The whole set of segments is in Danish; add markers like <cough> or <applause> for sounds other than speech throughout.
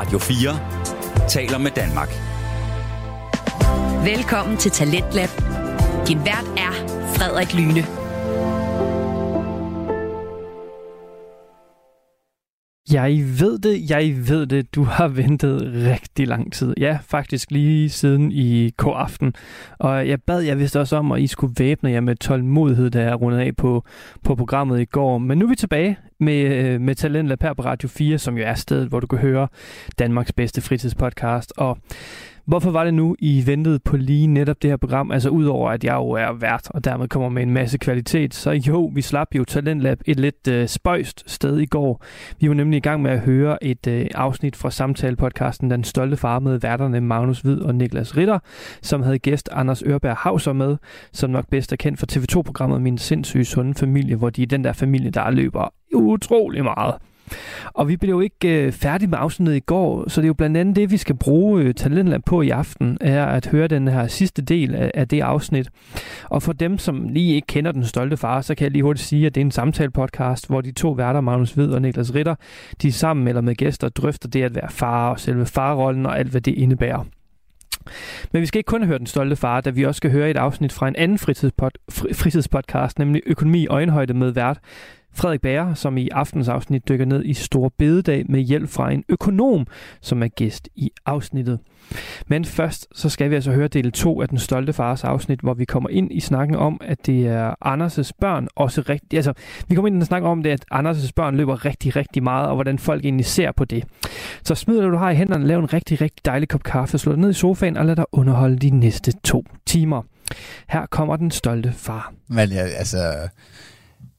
Radio 4 taler med Danmark. Velkommen til Talentlab. Din vært er Frederik Lyne. Jeg ved det, jeg ved det. Du har <laughs> ventet rigtig lang tid. Ja, faktisk lige siden i k-aften. Og jeg bad jeg vidste også om, at I skulle væbne jer med tålmodighed, da jeg rundede af på, på programmet i går. Men nu er vi tilbage med, øh, med med Talentlab her på Radio 4, som jo er stedet, hvor du kan høre Danmarks bedste fritidspodcast. Og Hvorfor var det nu, I ventede på lige netop det her program? Altså udover, at jeg jo er vært, og dermed kommer med en masse kvalitet, så jo, vi slap jo Talentlab et lidt øh, spøjst sted i går. Vi var nemlig i gang med at høre et øh, afsnit fra samtalepodcasten Den Stolte Far med værterne Magnus Hvid og Niklas Ritter, som havde gæst Anders Ørberg Hauser med, som nok bedst er kendt for TV2-programmet Min Sindssyge Sunde Familie, hvor de er den der familie, der løber utrolig meget. Og vi blev jo ikke øh, færdige med afsnittet i går, så det er jo blandt andet det, vi skal bruge øh, Talentland på i aften, er at høre den her sidste del af, af det afsnit. Og for dem, som lige ikke kender Den Stolte Far, så kan jeg lige hurtigt sige, at det er en samtale-podcast, hvor de to værter, Magnus Ved og Niklas Ritter, de sammen eller med gæster drøfter det at være far og selve farrollen og alt, hvad det indebærer. Men vi skal ikke kun høre Den Stolte Far, da vi også skal høre et afsnit fra en anden fritidspod, fritidspodcast, nemlig Økonomi i øjenhøjde med vært Frederik Bager, som i aftens afsnit dykker ned i Store Bededag med hjælp fra en økonom, som er gæst i afsnittet. Men først så skal vi altså høre del 2 af Den Stolte Fars afsnit, hvor vi kommer ind i snakken om, at det er Anders' børn også rigtig... Altså, vi kommer ind i snakken om det, at Anders' børn løber rigtig, rigtig meget, og hvordan folk egentlig ser på det. Så smid det, du har i hænderne, lav en rigtig, rigtig dejlig kop kaffe, slå dig ned i sofaen og lad dig underholde de næste to timer. Her kommer Den Stolte Far. Men ja, altså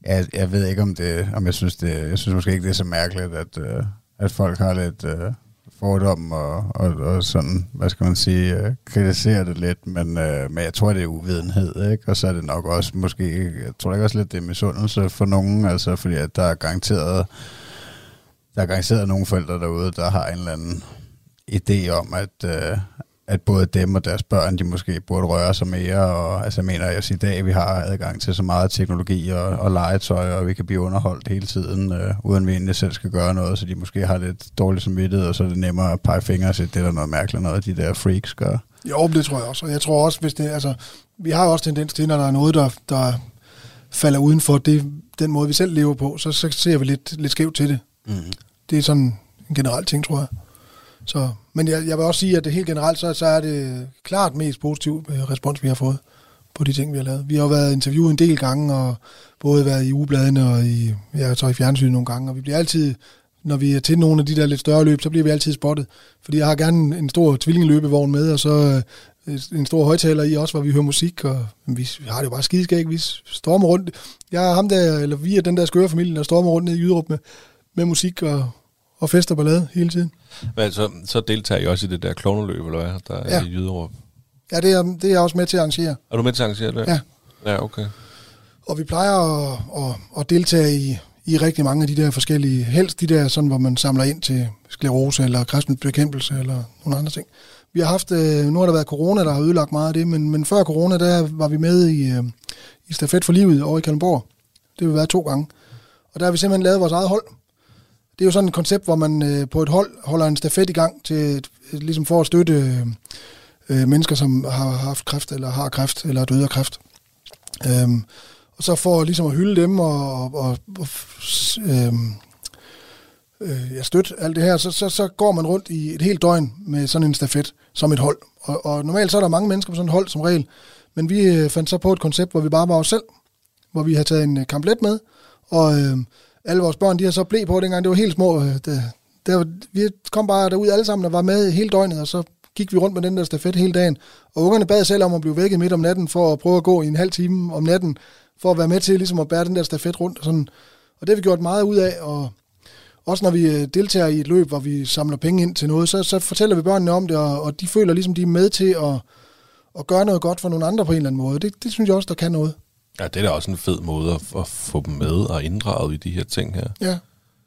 jeg, jeg ved ikke, om det, om jeg synes det, jeg synes måske ikke, det er så mærkeligt, at, øh, at folk har lidt øh, fordom og, og, og sådan, hvad skal man sige, øh, kritiserer det lidt, men, øh, men jeg tror, det er uvidenhed, ikke? Og så er det nok også måske, jeg tror ikke også lidt, det er misundelse for nogen, altså fordi at der er garanteret, der er garanteret nogle forældre derude, der har en eller anden idé om, at, øh, at både dem og deres børn, de måske burde røre sig mere, og altså jeg mener, jeg siger, i dag vi har adgang til så meget teknologi og, og legetøj, og vi kan blive underholdt hele tiden, øh, uden vi egentlig selv skal gøre noget, så de måske har lidt dårligt samvittighed, og så er det nemmere at pege fingre og sige, det er der noget mærkeligt noget, de der freaks gør. Jo, det tror jeg også, og jeg tror også, hvis det, altså, vi har jo også tendens til, når der er noget, der, der falder uden for det, den måde, vi selv lever på, så, så ser vi lidt, lidt skævt til det. Mm. Det er sådan en generel ting, tror jeg. Så, men jeg, jeg vil også sige, at det helt generelt, så, så er det klart mest positiv øh, respons, vi har fået på de ting, vi har lavet. Vi har jo været interviewet en del gange, og både været i ugebladene og i, ja, så i fjernsynet nogle gange, og vi bliver altid, når vi er til nogle af de der lidt større løb, så bliver vi altid spottet. Fordi jeg har gerne en stor tvillingeløbevogn med, og så øh, en stor højtaler i også, hvor vi hører musik, og vi har det jo bare skideskæg, vi stormer rundt. Jeg er ham der, eller vi er den der skøre familie, der stormer rundt ned i Jyderup med, med musik og, og fester ballade hele tiden. Men så, så deltager I også i det der klovneløb, eller hvad, der ja. er i Jyderup? Ja, det er, det er jeg også med til at arrangere. Er du med til at arrangere det? Ja. Ja, okay. Og vi plejer at, at, at deltage i, i rigtig mange af de der forskellige, helst de der, sådan, hvor man samler ind til sklerose eller kræftens bekæmpelse eller nogle andre ting. Vi har haft, øh, nu har der været corona, der har ødelagt meget af det, men, men før corona, der var vi med i, øh, i Stafet for Livet over i Kalundborg. Det har vi været to gange. Og der har vi simpelthen lavet vores eget hold, det er jo sådan et koncept, hvor man øh, på et hold holder en stafet i gang til øh, ligesom for at støtte øh, øh, mennesker, som har haft kræft, eller har kræft, eller er døde af kræft. Øhm, og så for ligesom at hylde dem og, og, og øhm, øh, ja, støtte alt det her, så, så, så går man rundt i et helt døgn med sådan en stafet som et hold. Og, og normalt så er der mange mennesker på sådan et hold som regel, men vi øh, fandt så på et koncept, hvor vi bare var os selv, hvor vi har taget en øh, kamplet med, og øh, alle vores børn, de har så blæ på dengang, det var helt små. Øh, det, det, vi kom bare derud alle sammen og var med hele døgnet, og så gik vi rundt med den der stafet hele dagen. Og ungerne bad selv om at blive vækket midt om natten, for at prøve at gå i en halv time om natten, for at være med til ligesom at bære den der stafet rundt. Og, sådan. og det har vi gjort meget ud af, og også når vi øh, deltager i et løb, hvor vi samler penge ind til noget, så, så fortæller vi børnene om det, og, og de føler ligesom, de er med til at, at gøre noget godt for nogle andre på en eller anden måde. Det, det synes jeg også, der kan noget. Ja, det er da også en fed måde at, at få dem med og inddraget i de her ting her. Ja.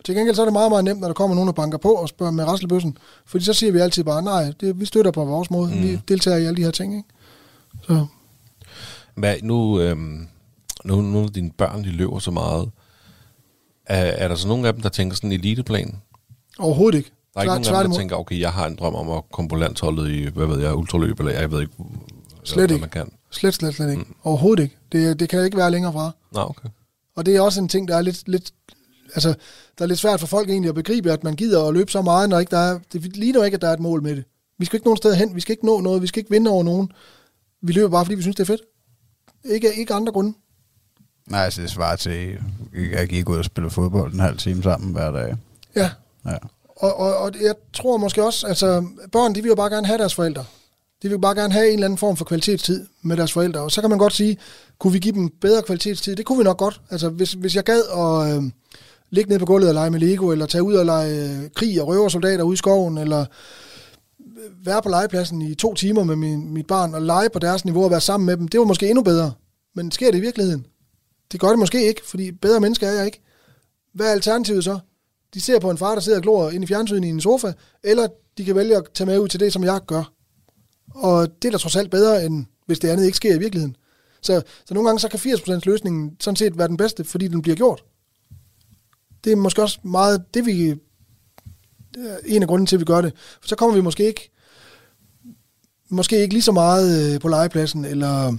Til gengæld så er det meget, meget nemt, når der kommer nogen, der banker på og spørger med rasselbøssen. Fordi så siger vi altid bare, nej, det, vi støtter på vores måde. Mm. Vi deltager i alle de her ting. Ikke? Så. Hvad, nu, øhm, nu, nu dine børn de løber så meget. Er, er der så nogen af dem, der tænker sådan en eliteplan? Overhovedet ikke. Der er ikke Tvær- nogen af dem, der tænker, okay, jeg har en drøm om at komme på landsholdet i, hvad ved jeg, ultraløb, eller jeg ved ikke, Slet hvad ikke. man kan. Slet, slet, slet ikke. Mm. Overhovedet ikke. Det, det kan ikke være længere fra. Nå, okay. Og det er også en ting, der er lidt, lidt, altså, der er lidt svært for folk egentlig at begribe, at man gider at løbe så meget, når ikke der er, det ligner ikke, at der er et mål med det. Vi skal ikke nogen steder hen, vi skal ikke nå noget, vi skal ikke vinde over nogen. Vi løber bare, fordi vi synes, det er fedt. Ikke, ikke andre grunde. Nej, altså det svarer til, at gik ud og spille fodbold en halv time sammen hver dag. Ja, Ja. og, og, og jeg tror måske også, altså børn, de vil jo bare gerne have deres forældre. De vil bare gerne have en eller anden form for kvalitetstid med deres forældre. Og så kan man godt sige, kunne vi give dem bedre kvalitetstid? Det kunne vi nok godt. Altså hvis, hvis jeg gad at øh, ligge ned på gulvet og lege med Lego, eller tage ud og lege øh, krig og røversoldater ude i skoven, eller øh, være på legepladsen i to timer med min, mit barn og lege på deres niveau og være sammen med dem, det var måske endnu bedre. Men sker det i virkeligheden? Det gør det måske ikke, fordi bedre mennesker er jeg ikke. Hvad er alternativet så? De ser på en far, der sidder og glor ind i fjernsynet i en sofa, eller de kan vælge at tage med ud til det, som jeg gør. Og det er da trods alt bedre, end hvis det andet ikke sker i virkeligheden. Så, så nogle gange så kan 80% løsningen sådan set være den bedste, fordi den bliver gjort. Det er måske også meget det, vi... det er En af grunden til, at vi gør det. For så kommer vi måske ikke måske ikke lige så meget øh, på legepladsen, eller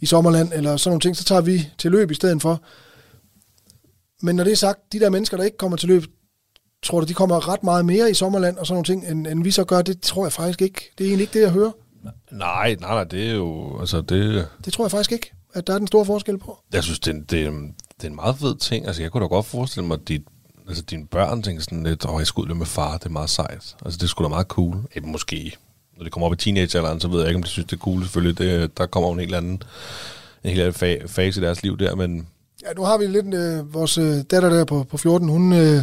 i sommerland, eller sådan nogle ting, så tager vi til løb i stedet for. Men når det er sagt, de der mennesker, der ikke kommer til løb, tror du, de kommer ret meget mere i sommerland og sådan nogle ting, end, end vi så gør, det tror jeg faktisk ikke. Det er egentlig ikke det, jeg hører. Nej, nej, nej, det er jo, altså det, Det tror jeg faktisk ikke, at der er den store forskel på. jeg synes, det er, en- det, er, en- det er en meget fed ting. Altså, jeg kunne da godt forestille mig, at dit, altså, dine børn tænker sådan lidt, åh, jeg løbe med far, det er meget sejt. Altså, det sgu da meget cool. Eh, måske, når det kommer op i teenagealderen, så ved jeg ikke, om de synes, det er cool. Selvfølgelig, det, der kommer en helt anden, en helt anden fa- fase i deres liv der, men Ja, nu har vi lidt øh, vores øh, datter der på, på 14, hun, øh,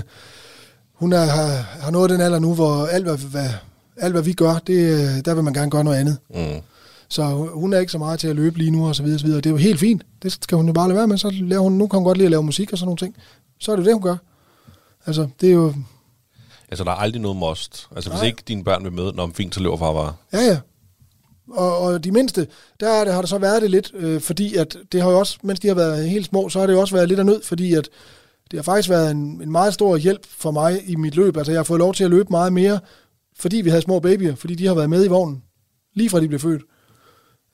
hun er, har, har nået den alder nu, hvor alt hvad, hvad, alt, hvad vi gør, det, øh, der vil man gerne gøre noget andet. mm, Så hun er ikke så meget til at løbe lige nu, og så videre, så videre. Det er jo helt fint. Det skal hun jo bare lade være med. Så laver hun, nu kan hun godt lide at lave musik og sådan nogle ting. Så er det det, hun gør. Altså, det er jo... altså, der er aldrig noget must. Altså, hvis Nej. ikke dine børn vil med, når fint, så løber far bare. Ja, ja. Og, og de mindste, der er det, har det så været det lidt, øh, fordi at det har jo også, mens de har været helt små, så har det jo også været lidt af nød, fordi at det har faktisk været en, en meget stor hjælp for mig i mit løb. Altså jeg har fået lov til at løbe meget mere, fordi vi havde små babyer, fordi de har været med i vognen, lige fra de blev født.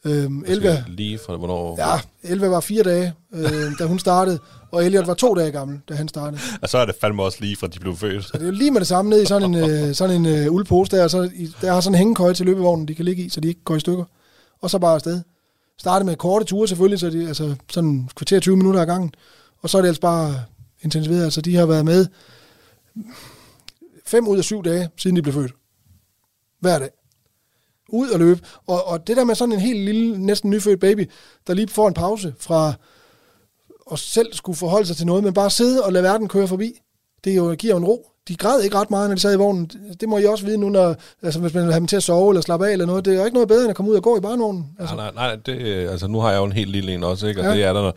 Øhm, Elva, Altså, Lige fra hvornår... ja, Elva var fire dage, øh, da hun startede, og Elliot var to dage gammel, da han startede. Og så er det fandme også lige fra, de blev født. Så det er jo lige med det samme ned i sådan en, øh, sådan en øh, uldpose der, og så i, der har sådan en hængekøje til løbevognen, de kan ligge i, så de ikke går i stykker. Og så bare afsted. Starte med korte ture selvfølgelig, så de, altså sådan kvarter 20 minutter ad gangen. Og så er det altså bare intensiveret. Altså de har været med fem ud af syv dage, siden de blev født. Hver dag. Ud og løbe. Og, og det der med sådan en helt lille, næsten nyfødt baby, der lige får en pause fra at selv skulle forholde sig til noget, men bare sidde og lade verden køre forbi, det jo, giver jo en ro. De græd ikke ret meget, når de sad i vognen. Det må I også vide nu, når, altså, hvis man vil have dem til at sove eller slappe af eller noget. Det er jo ikke noget bedre, end at komme ud og gå i barnevognen. Altså, Nej, nej, nej, det, øh, altså nu har jeg jo en helt lille en også, ikke? Og Ja. det er der,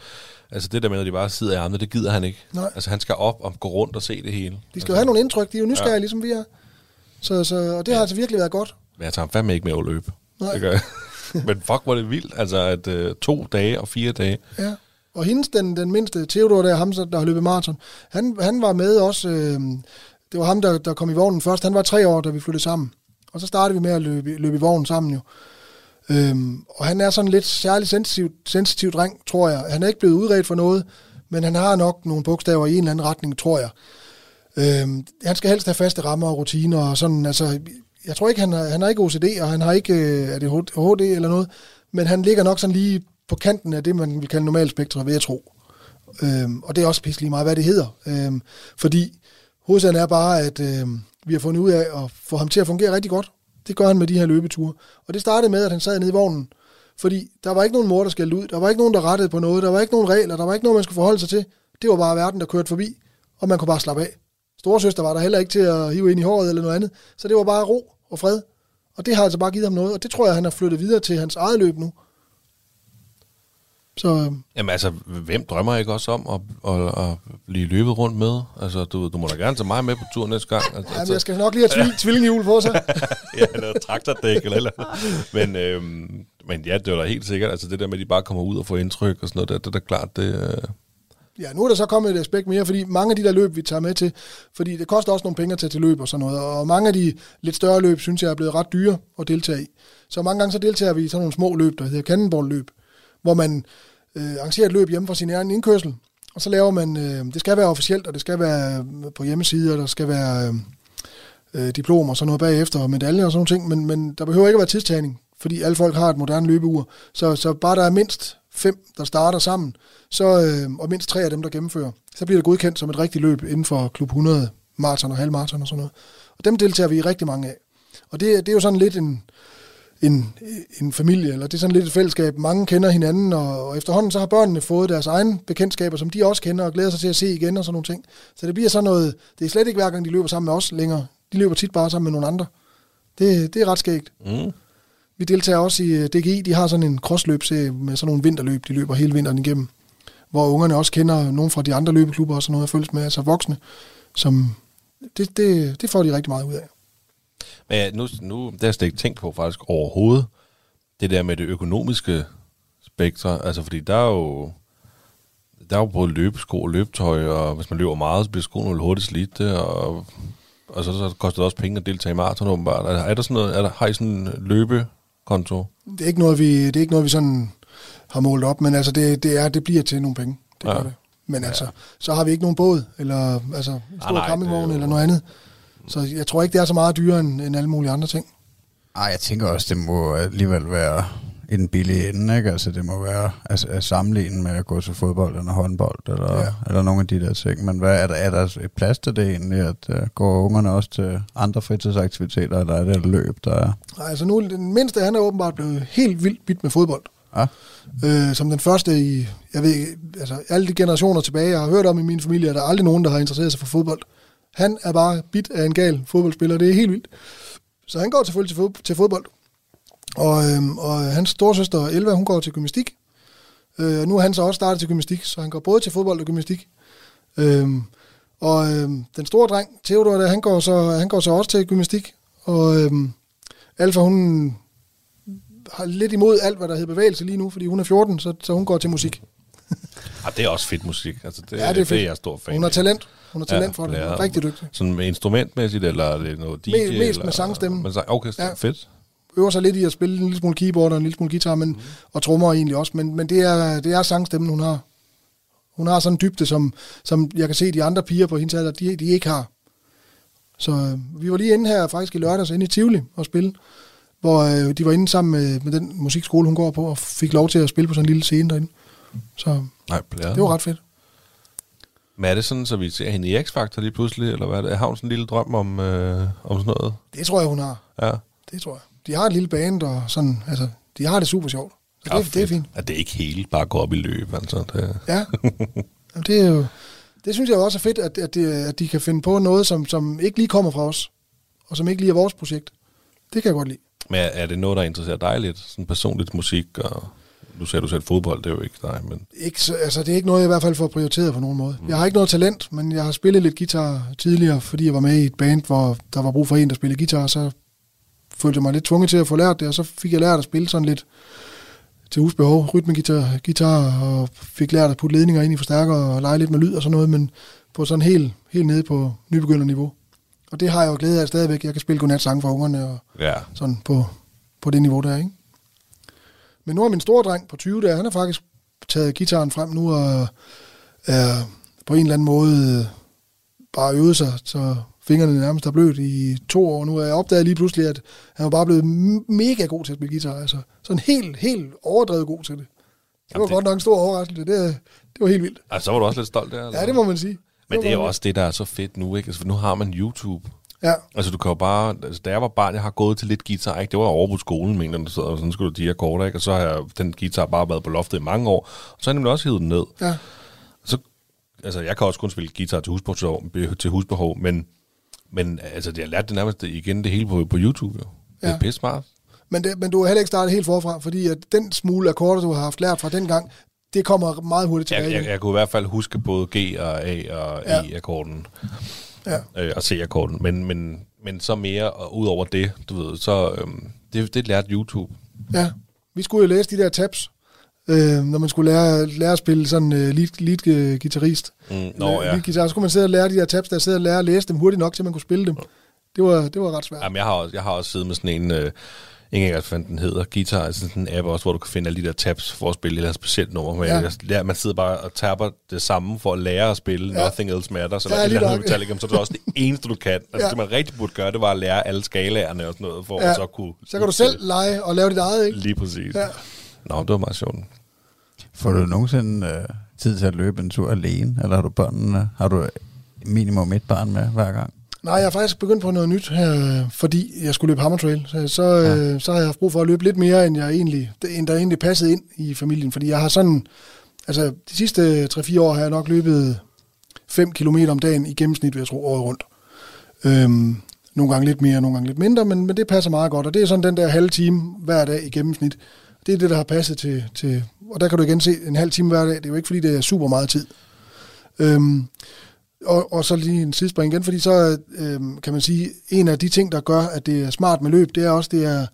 altså det der med, at de bare sidder i armene, det gider han ikke. Nej. Altså han skal op og gå rundt og se det hele. de skal jo have nogle indtryk. De er jo nysgerrige. Ja. ligesom vi er. Så, så, og det har altså virkelig været godt. Men jeg tager fandme ikke med at løbe. Nej. Det gør jeg. <laughs> Men fuck, hvor det vildt. Altså, at øh, to dage og fire dage. Ja. Og hendes, den, den mindste, Theodor, der, ham, der har løbet maraton, han, han var med også. Øh, det var ham, der, der kom i vognen først. Han var tre år, da vi flyttede sammen. Og så startede vi med at løbe, løbe i vognen sammen jo. Øhm, og han er sådan lidt særlig sensitiv, sensitiv dreng, tror jeg. Han er ikke blevet udredt for noget, men han har nok nogle bogstaver i en eller anden retning, tror jeg. Øh, han skal helst have faste rammer og rutiner og sådan. Altså, jeg tror ikke, han har, han har ikke OCD, og han har ikke øh, ADHD eller noget, men han ligger nok sådan lige på kanten af det, man vil kalde normalspektre, ved jeg tro. Øhm, og det er også pisse lige meget, hvad det hedder. Øhm, fordi hovedsagen er bare, at øhm, vi har fundet ud af at få ham til at fungere rigtig godt. Det gør han med de her løbeture. Og det startede med, at han sad nede i vognen. Fordi der var ikke nogen mor, der skældte ud. Der var ikke nogen, der rettede på noget. Der var ikke nogen regler. Der var ikke noget, man skulle forholde sig til. Det var bare verden, der kørte forbi. Og man kunne bare slappe af. Storesøster var der heller ikke til at hive ind i håret eller noget andet. Så det var bare ro og fred. Og det har altså bare givet ham noget. Og det tror jeg, han har flyttet videre til hans eget løb nu. Så øhm, Jamen altså, hvem drømmer ikke også om at, at, at blive løbet rundt med? Altså, du, du må da gerne tage mig med på tur næste gang. Altså, jamen, jeg skal nok lige have tvil- tvillinghjul på sig. <laughs> ja, eller traktordæk eller eller. Men, øhm, men ja, det var da helt sikkert. Altså det der med, at de bare kommer ud og får indtryk og sådan noget, det, det er da klart, det, øh, Ja, nu er der så kommet et aspekt mere, fordi mange af de der løb, vi tager med til, fordi det koster også nogle penge at tage til løb og sådan noget, og mange af de lidt større løb, synes jeg er blevet ret dyre at deltage i. Så mange gange så deltager vi i sådan nogle små løb, der hedder cannonball-løb, hvor man øh, arrangerer et løb hjemme fra sin egen indkørsel, og så laver man, øh, det skal være officielt, og det skal være øh, på hjemmeside, og der skal være øh, øh diplomer og sådan noget bagefter, og medaljer og sådan noget ting, men, men der behøver ikke at være tidstagning, fordi alle folk har et moderne løbeur. Så, så bare der er mindst fem, der starter sammen, så, øh, og mindst tre af dem, der gennemfører, så bliver det godkendt som et rigtigt løb inden for klub 100 maraton og halvmaraton og sådan noget. Og dem deltager vi rigtig mange af. Og det, det er jo sådan lidt en, en, en familie, eller det er sådan lidt et fællesskab. Mange kender hinanden, og, og efterhånden så har børnene fået deres egne bekendtskaber, som de også kender og glæder sig til at se igen og sådan nogle ting. Så det bliver sådan noget, det er slet ikke hver gang, de løber sammen med os længere. De løber tit bare sammen med nogle andre. Det, det er ret skægt. Mm. Vi deltager også i øh, DGI, de har sådan en crossløbserie med sådan nogle vinterløb, de løber hele vinteren igennem, hvor ungerne også kender nogen fra de andre løbeklubber og sådan noget, og følges med, altså voksne, som det, det, det får de rigtig meget ud af. Men ja, nu, nu det har jeg slet ikke tænkt på faktisk overhovedet, det der med det økonomiske spektre, altså fordi der er jo, der er jo både løbesko og løbetøj, og hvis man løber meget, så bliver skoene vel hurtigt slidte, og, og så, så koster det også penge at deltage i maraton åbenbart. Er, er der sådan noget, er der, har I sådan løbe løbekonto? Det er ikke noget, vi, det er ikke noget, vi sådan har målt op, men altså det, det, er, det bliver til nogle penge. Det Ja. gør det. Men ja. altså, så har vi ikke nogen båd, eller altså, en stor nej, campingvogn, er eller noget andet. Så jeg tror ikke, det er så meget dyrere end, end alle mulige andre ting. Ej, jeg tænker også, det må alligevel være i den billige ende, ikke? Altså, det må være altså, at sammenligne med at gå til fodbold eller håndbold, eller, Ja. eller nogle af de der ting. Men hvad, er, der, er der et plads til det egentlig, at uh, går ungerne også til andre fritidsaktiviteter, eller er det et løb, der er... Nej, altså nu, den mindste, han er åbenbart blevet helt vildt bit med fodbold. Ja. Øh, som den første i, jeg ved altså alle de generationer tilbage, jeg har hørt om i min familie, er der aldrig nogen, der har interesseret sig for fodbold. Han er bare bit af en gal fodboldspiller, det er helt vildt. Så han går selvfølgelig til, fod, til fodbold. Og, øhm, og hans storsøster Elva, hun går til gymnastik. Øh, nu er han så også startet til gymnastik, så han går både til fodbold og gymnastik. Øhm, og øhm, den store dreng, Theodor, der, han, går så, han går så også til gymnastik. Og øhm, Alfa, hun har lidt imod alt, hvad der hedder bevægelse lige nu, fordi hun er 14, så, så hun går til musik. Ah, det er også fedt musik. Altså, det, Ja, det er det er fedt. jeg stor fan Hun har talent. Hun har talent for det. Hun er rigtig dygtig. Sådan med instrumentmæssigt, eller er det noget DJ? Mest- mest eller, med sangstemmen. Okay, Ja. ja. fedt. Øver sig lidt i at spille en lille smule keyboard og en lille smule guitar, men, mm. og trommer egentlig også, men, men det, er, det er sangstemmen, hun har. Hun har sådan en dybde, som, som jeg kan se, de andre piger på hendes alder, de, de ikke har. Så øh, vi var lige inde her faktisk i lørdags, inde i Tivoli og spille, hvor øh, de var inde sammen med, med den musikskole, hun går på, og fik lov til at spille på sådan en lille scene derinde. Så Nej, det var ret fedt. Men er det sådan, så vi ser hende i X-Factor lige pludselig, eller hvad er det? Har hun sådan en lille drøm om, øh, om sådan noget? Det tror jeg, hun har. Ja. Det tror jeg. De har et lille band, og sådan, altså, de har det super sjovt. Så det, det er fint. At det ikke helt bare går op i løb, altså. Det, Ja. Jamen, det er jo... Det synes jeg også er fedt, at, at, det, at de kan finde på noget, som, som ikke lige kommer fra os, og som ikke lige er vores projekt. Det kan jeg godt lide. men er, er det noget, der interesserer dig lidt? Sådan personligt musik, og nu sagde du selv fodbold, det er jo ikke dig, men... Ikke, så- altså, det er ikke noget, jeg i hvert fald får prioriteret på nogen måde. Mm. Jeg har ikke noget talent, men jeg har spillet lidt guitar tidligere, fordi jeg var med i et band, hvor der var brug for en, der spillede guitar, så følte jeg mig lidt tvunget til at få lært det, og så fik jeg lært at spille sådan lidt til husbehov, rytmegitar guitar, og fik lært at putte ledninger ind i forstærker og lege lidt med lyd og sådan noget, men på sådan helt, helt nede på nybegynderniveau. Og det har jeg jo glæde af stadigvæk. Jeg kan spille godnat-sang for ungerne og Ja, sådan på, på det niveau der, ikke? Men nu har min store dreng på 20 der, han har faktisk taget gitaren frem nu og er på en eller anden måde bare øvet sig, så fingrene nærmest er blødt i to år nu. Og jeg opdagede lige pludselig, at han var bare blevet mega god til at spille guitar. Altså sådan helt, helt overdrevet god til det. Det var Jamen, det- godt nok en stor overraskelse. Det, det var helt vildt. altså, så var du også lidt stolt der, eller? Ja, det må man sige. Men det er jo også det, der er så fedt nu, ikke? Altså, for nu har man YouTube. Ja, Altså, du kan jo bare... Altså, da jeg var barn, jeg har gået til lidt guitar, ikke? Det var over på skolen, mener jeg, og sådan skulle du de akkorder, ikke? Og så har jeg, den guitar bare været på loftet i mange år. Og så har jeg nemlig også hivet den ned. ja. Så, altså, jeg kan også kun spille guitar til husbehov, til husbehov men, men altså, jeg lærte det nærmest igen det hele på, på YouTube, jo. Det er Ja. pisse smart. Men, det, men du har heller ikke startet helt forfra, fordi at den smule akkorder, du har haft lært fra den gang, det kommer meget hurtigt tilbage. Jeg, jeg, jeg kunne i hvert fald huske både G og A og Ja. E-akkorden Ja. øh, og C-akkorden, men, men, men så mere, og ud over det, du ved, så øhm, det, det lærte YouTube. Ja, vi skulle jo læse de der tabs, Øh, når man skulle lære, lære at spille sådan uh, lead, lead uh, guitarist. Mm, nå, ja. Lead guitar, så skulle man sidde og lære de der tabs, der sidde og lære at læse dem hurtigt nok, til man kunne spille dem. Det var, det var ret svært. Jamen, jeg har også, jeg har også siddet med sådan en, øh, ingen engang fandt den hedder, Guitar, altså sådan en app også, hvor du kan finde alle de der tabs for at spille et eller andet specielt nummer. Men Ja. lærer, man sidder bare og tapper det samme for at lære at spille Ja. Nothing Else Matters, eller Ja, et eller andet. Metallica, så er det også det <laughs> eneste, du kan. Altså, Ja. det man rigtig burde gøre, det var at lære alle skalaerne og sådan noget, for Ja. at så kunne... Så kan du selv lege og lave dit eget, ikke? Lige præcis. Ja. Ja. Nå, det var meget sjovt. Får du nogensinde øh, tid til at løbe en tur alene, eller har du børnene, har du minimum et barn med hver gang? Nej, jeg har faktisk begyndt på noget nyt her, øh, fordi jeg skulle løbe Hammer Trail. Så, så, ja. så har jeg haft brug for at løbe lidt mere, end, jeg egentlig, end der egentlig passede ind i familien. Fordi jeg har sådan, altså de sidste 3-4 år har jeg nok løbet 5 km om dagen i gennemsnit, vil jeg tro, året rundt. Øhm, nogle gange lidt mere, nogle gange lidt mindre, men, men det passer meget godt. Og det er sådan den der halve time hver dag i gennemsnit. Det er det, der har passet til, til... Og der kan du igen se en halv time hver dag. Det er jo ikke, fordi det er super meget tid. Øhm, og, og så lige en sidespring igen, fordi så øhm, kan man sige, en af de ting, der gør, at det er smart med løb, det er også, det er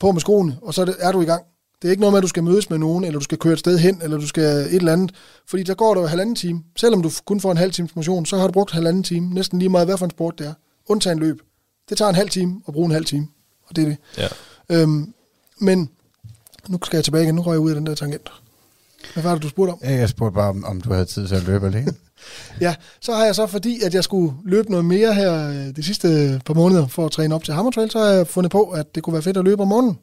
på med skoene, og så er, du i gang. Det er ikke noget med, at du skal mødes med nogen, eller du skal køre et sted hen, eller du skal et eller andet, fordi der går der jo halvanden time. Selvom du kun får en halv times motion, så har du brugt halvanden time, næsten lige meget, hvad for en sport det er. Undtagen løb. Det tager en halv time at bruge en halv time, og det er det. Ja. Øhm, men nu skal jeg tilbage igen, nu går jeg ud af den der tangent. Hvad var det, du spurgte om? Ja, Jeg spurgte bare, om, om du havde tid til at løbe alene. <laughs> Ja, så har jeg så, fordi at jeg skulle løbe noget mere her øh, de sidste par måneder for at træne op til Hammer Trail, så har jeg fundet på, at det kunne være fedt at løbe om morgenen.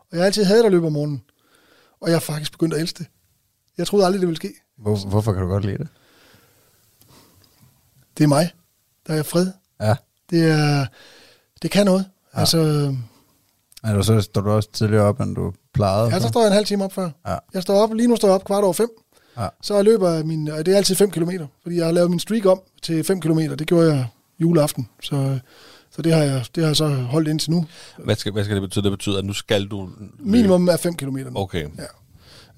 Og jeg har altid hadet at løbe om morgenen. Og jeg har faktisk begyndt at elske det. Jeg troede aldrig, det ville ske. Hvor, hvorfor kan du godt lide det? Det er mig. Der er fred. Ja. Det, er, det kan noget. Ja. Altså, Er du så står du også tidligere op, end du plejede? ja, så står jeg en halv time op før. Ja. Jeg står op, lige nu står jeg op kvart over fem. Ja. Så jeg løber min, det er altid 5 km, fordi jeg har lavet min streak om til 5 km. Det gjorde jeg juleaften, så, så det, har jeg, det har jeg så holdt indtil nu. Hvad skal, hvad skal det betyde? Det betyder, at nu skal du... Minimum er 5 km. Okay. Ja.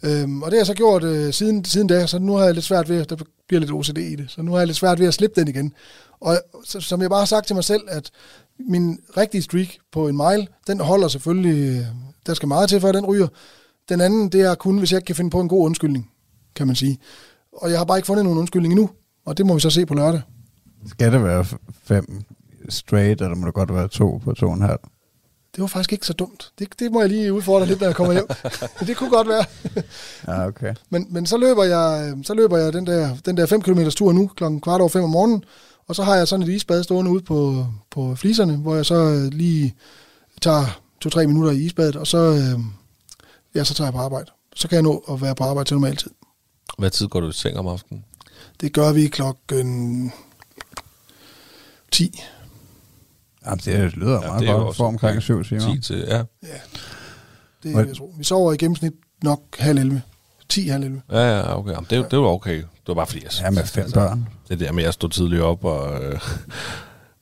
Øhm, og det har jeg så gjort øh, siden, siden da, så nu har jeg lidt svært ved, der bliver lidt OCD i det, så nu har jeg lidt svært ved at slippe den igen. Og så, som jeg bare har sagt til mig selv, at min rigtige streak på en mile, den holder selvfølgelig, øh, der skal meget til, før den ryger. Den anden, det er kun, hvis jeg ikke kan finde på en god undskyldning, kan man sige. Og jeg har bare ikke fundet nogen undskyldning endnu, og det må vi så se på lørdag. Skal det være fem straight, eller må det godt være to på to og en halv? Det var faktisk ikke så dumt. Det, det må jeg lige udfordre lidt, når jeg kommer hjem. <laughs> det kunne godt være. Ja, okay. Men, men så løber jeg, øh, så løber jeg den der, den der 5 km tur nu, klokken kvart over 5 om morgenen, og så har jeg sådan et isbad stående ude på, på fliserne, hvor jeg så øh, lige tager to-tre minutter i isbadet, og så, øh, ja, så tager jeg på arbejde. Så kan jeg nå at være på arbejde til normal tid. Hvad tid går du i seng om aftenen? Det gør vi klokken 10. Jamen, det lyder ja, meget det er godt for omkring okay. syv timer. 10 til, ja. Det er, jeg tror. Vi sover i gennemsnit nok halv 11. 10 halv 11. Ja, ja, okay. Jamen, det, det var okay. Det var bare fordi, jeg Ja, med fem børn. Det der med at stå tidligt op og, øh,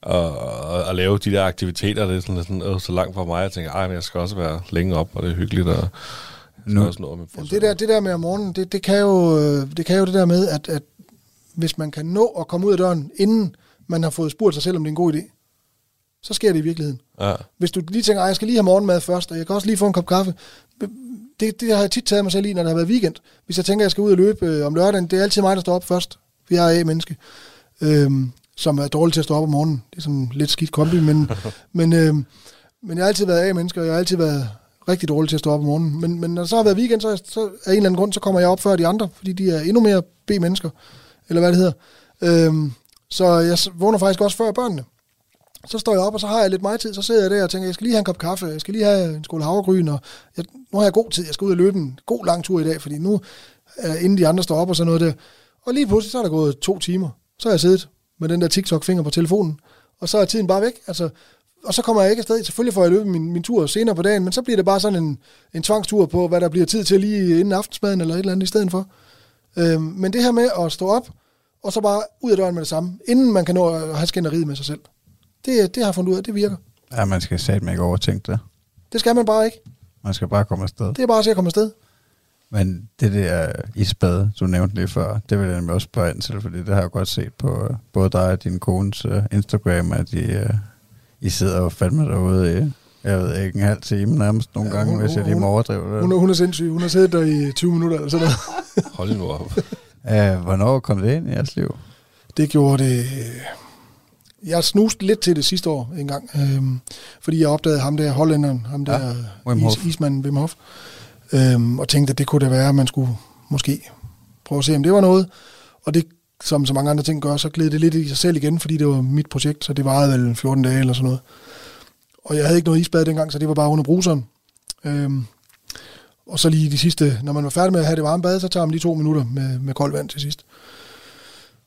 og, og, og lave de der aktiviteter, det er sådan, sådan øh, så langt fra mig. Jeg tænker, ej, men jeg skal også være længe op, og det er hyggeligt. Og, Nu-. Også noget med det, der, det der med om morgenen, det, det, kan jo, øh, det kan jo det der med, at, at hvis man kan nå at komme ud af døren, inden man har fået spurgt sig selv, om det er en god idé, så sker det i virkeligheden. Ja, Hvis du lige tænker, jeg skal lige have morgenmad først, og jeg kan også lige få en kop kaffe, det, det har jeg tit taget mig selv i, når det har været weekend. Hvis jeg tænker, jeg skal ud og løbe øh, om lørdagen, det er altid mig, der står op først, for jeg er A-menneske, øhm, som er dårlig til at stå op om morgenen. Det er sådan lidt skidt kombi, men, <laughs> men, øhm, men jeg har altid været A-menneske, og jeg har altid været rigtig dårlig til at stå op om morgenen. Men, men når det så har været weekend, så, så af en eller anden grund, så kommer jeg op før de andre, fordi de er endnu mere B-mennesker, eller hvad det hedder. Øhm, så jeg vågner faktisk også før børnene. Så står jeg op, og så har jeg lidt mig tid, så sidder jeg der og tænker, jeg skal lige have en kop kaffe, jeg skal lige have en skål havregryn, og jeg, nu har jeg god tid, jeg skal ud og løbe en god lang tur i dag, fordi nu, øh, inden de andre står op og sådan noget der. Og lige pludselig, så er der gået to timer, så har jeg siddet med den der TikTok-finger på telefonen, og så er tiden bare væk, altså, og så kommer jeg ikke afsted. Selvfølgelig får jeg løbet min, min tur senere på dagen, men så bliver det bare sådan en, en tvangstur på, hvad der bliver tid til lige inden aftensmaden eller et eller andet i stedet for. Øhm, men det her med at stå op, og så bare ud af døren med det samme, inden man kan nå at have skænderiet med sig selv. Det, det har jeg fundet ud af, det virker. Ja, man skal satme ikke overtænke det. Det skal man bare ikke. Man skal bare komme afsted. Det er bare at se at komme afsted. Men det der isbad, du nævnte lige før, det vil jeg nemlig også spørge ind til, fordi det har jeg godt set på øh, både dig og din kones uh, Instagram, at I, uh, I sidder og fandme derude i jeg ved ikke, en halv time nærmest nogle Ja, gange, hun- hvis jeg lige må overdrive det. Hun, er- hun er sindssyg. Hun har siddet der i 20 minutter eller sådan noget. <laughs> Hold nu op. <laughs> Uh, hvornår kom det ind i jeres liv? Det gjorde det... Jeg snuste lidt til det sidste år en gang, øhm, fordi jeg opdagede ham der, hollænderen, ham der Ja, Wim is, Hof. ismanden Wim Hof, øhm, og tænkte, at det kunne da være, at man skulle måske prøve at se, om det var noget. Og det, som så mange andre ting gør, så gled det lidt i sig selv igen, fordi det var mit projekt, så det varede vel 14 dage eller sådan noget. Og jeg havde ikke noget isbad dengang, så det var bare under bruseren. Øhm, og så lige de sidste, når man var færdig med at have det varme bad, så tager man lige to minutter med, med koldt vand til sidst.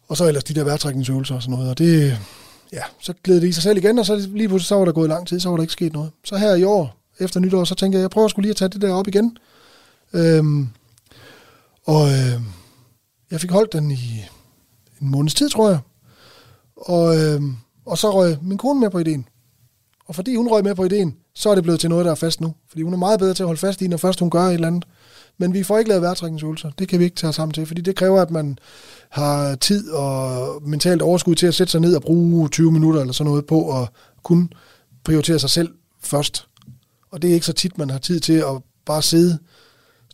Og så ellers de der vejrtrækningsøvelser og sådan noget. Og det, ja, så gled det i sig selv igen, og så lige pludselig så var der gået lang tid, så var der ikke sket noget. Så her i år, efter nytår, så tænkte jeg, jeg prøver skulle lige at tage det der op igen. Øhm, og øh, jeg fik holdt den i en måneds tid, tror jeg. Og, øh, og så røg min kone med på ideen. Og fordi hun røg med på ideen, så er det blevet til noget, der er fast nu. Fordi hun er meget bedre til at holde fast i, når først hun gør et eller andet. Men vi får ikke lavet vejrtrækningsøvelser. Det kan vi ikke tage os sammen til, fordi det kræver, at man har tid og mentalt overskud til at sætte sig ned og bruge 20 minutter eller sådan noget på at kun prioritere sig selv først. Og det er ikke så tit, man har tid til at bare sidde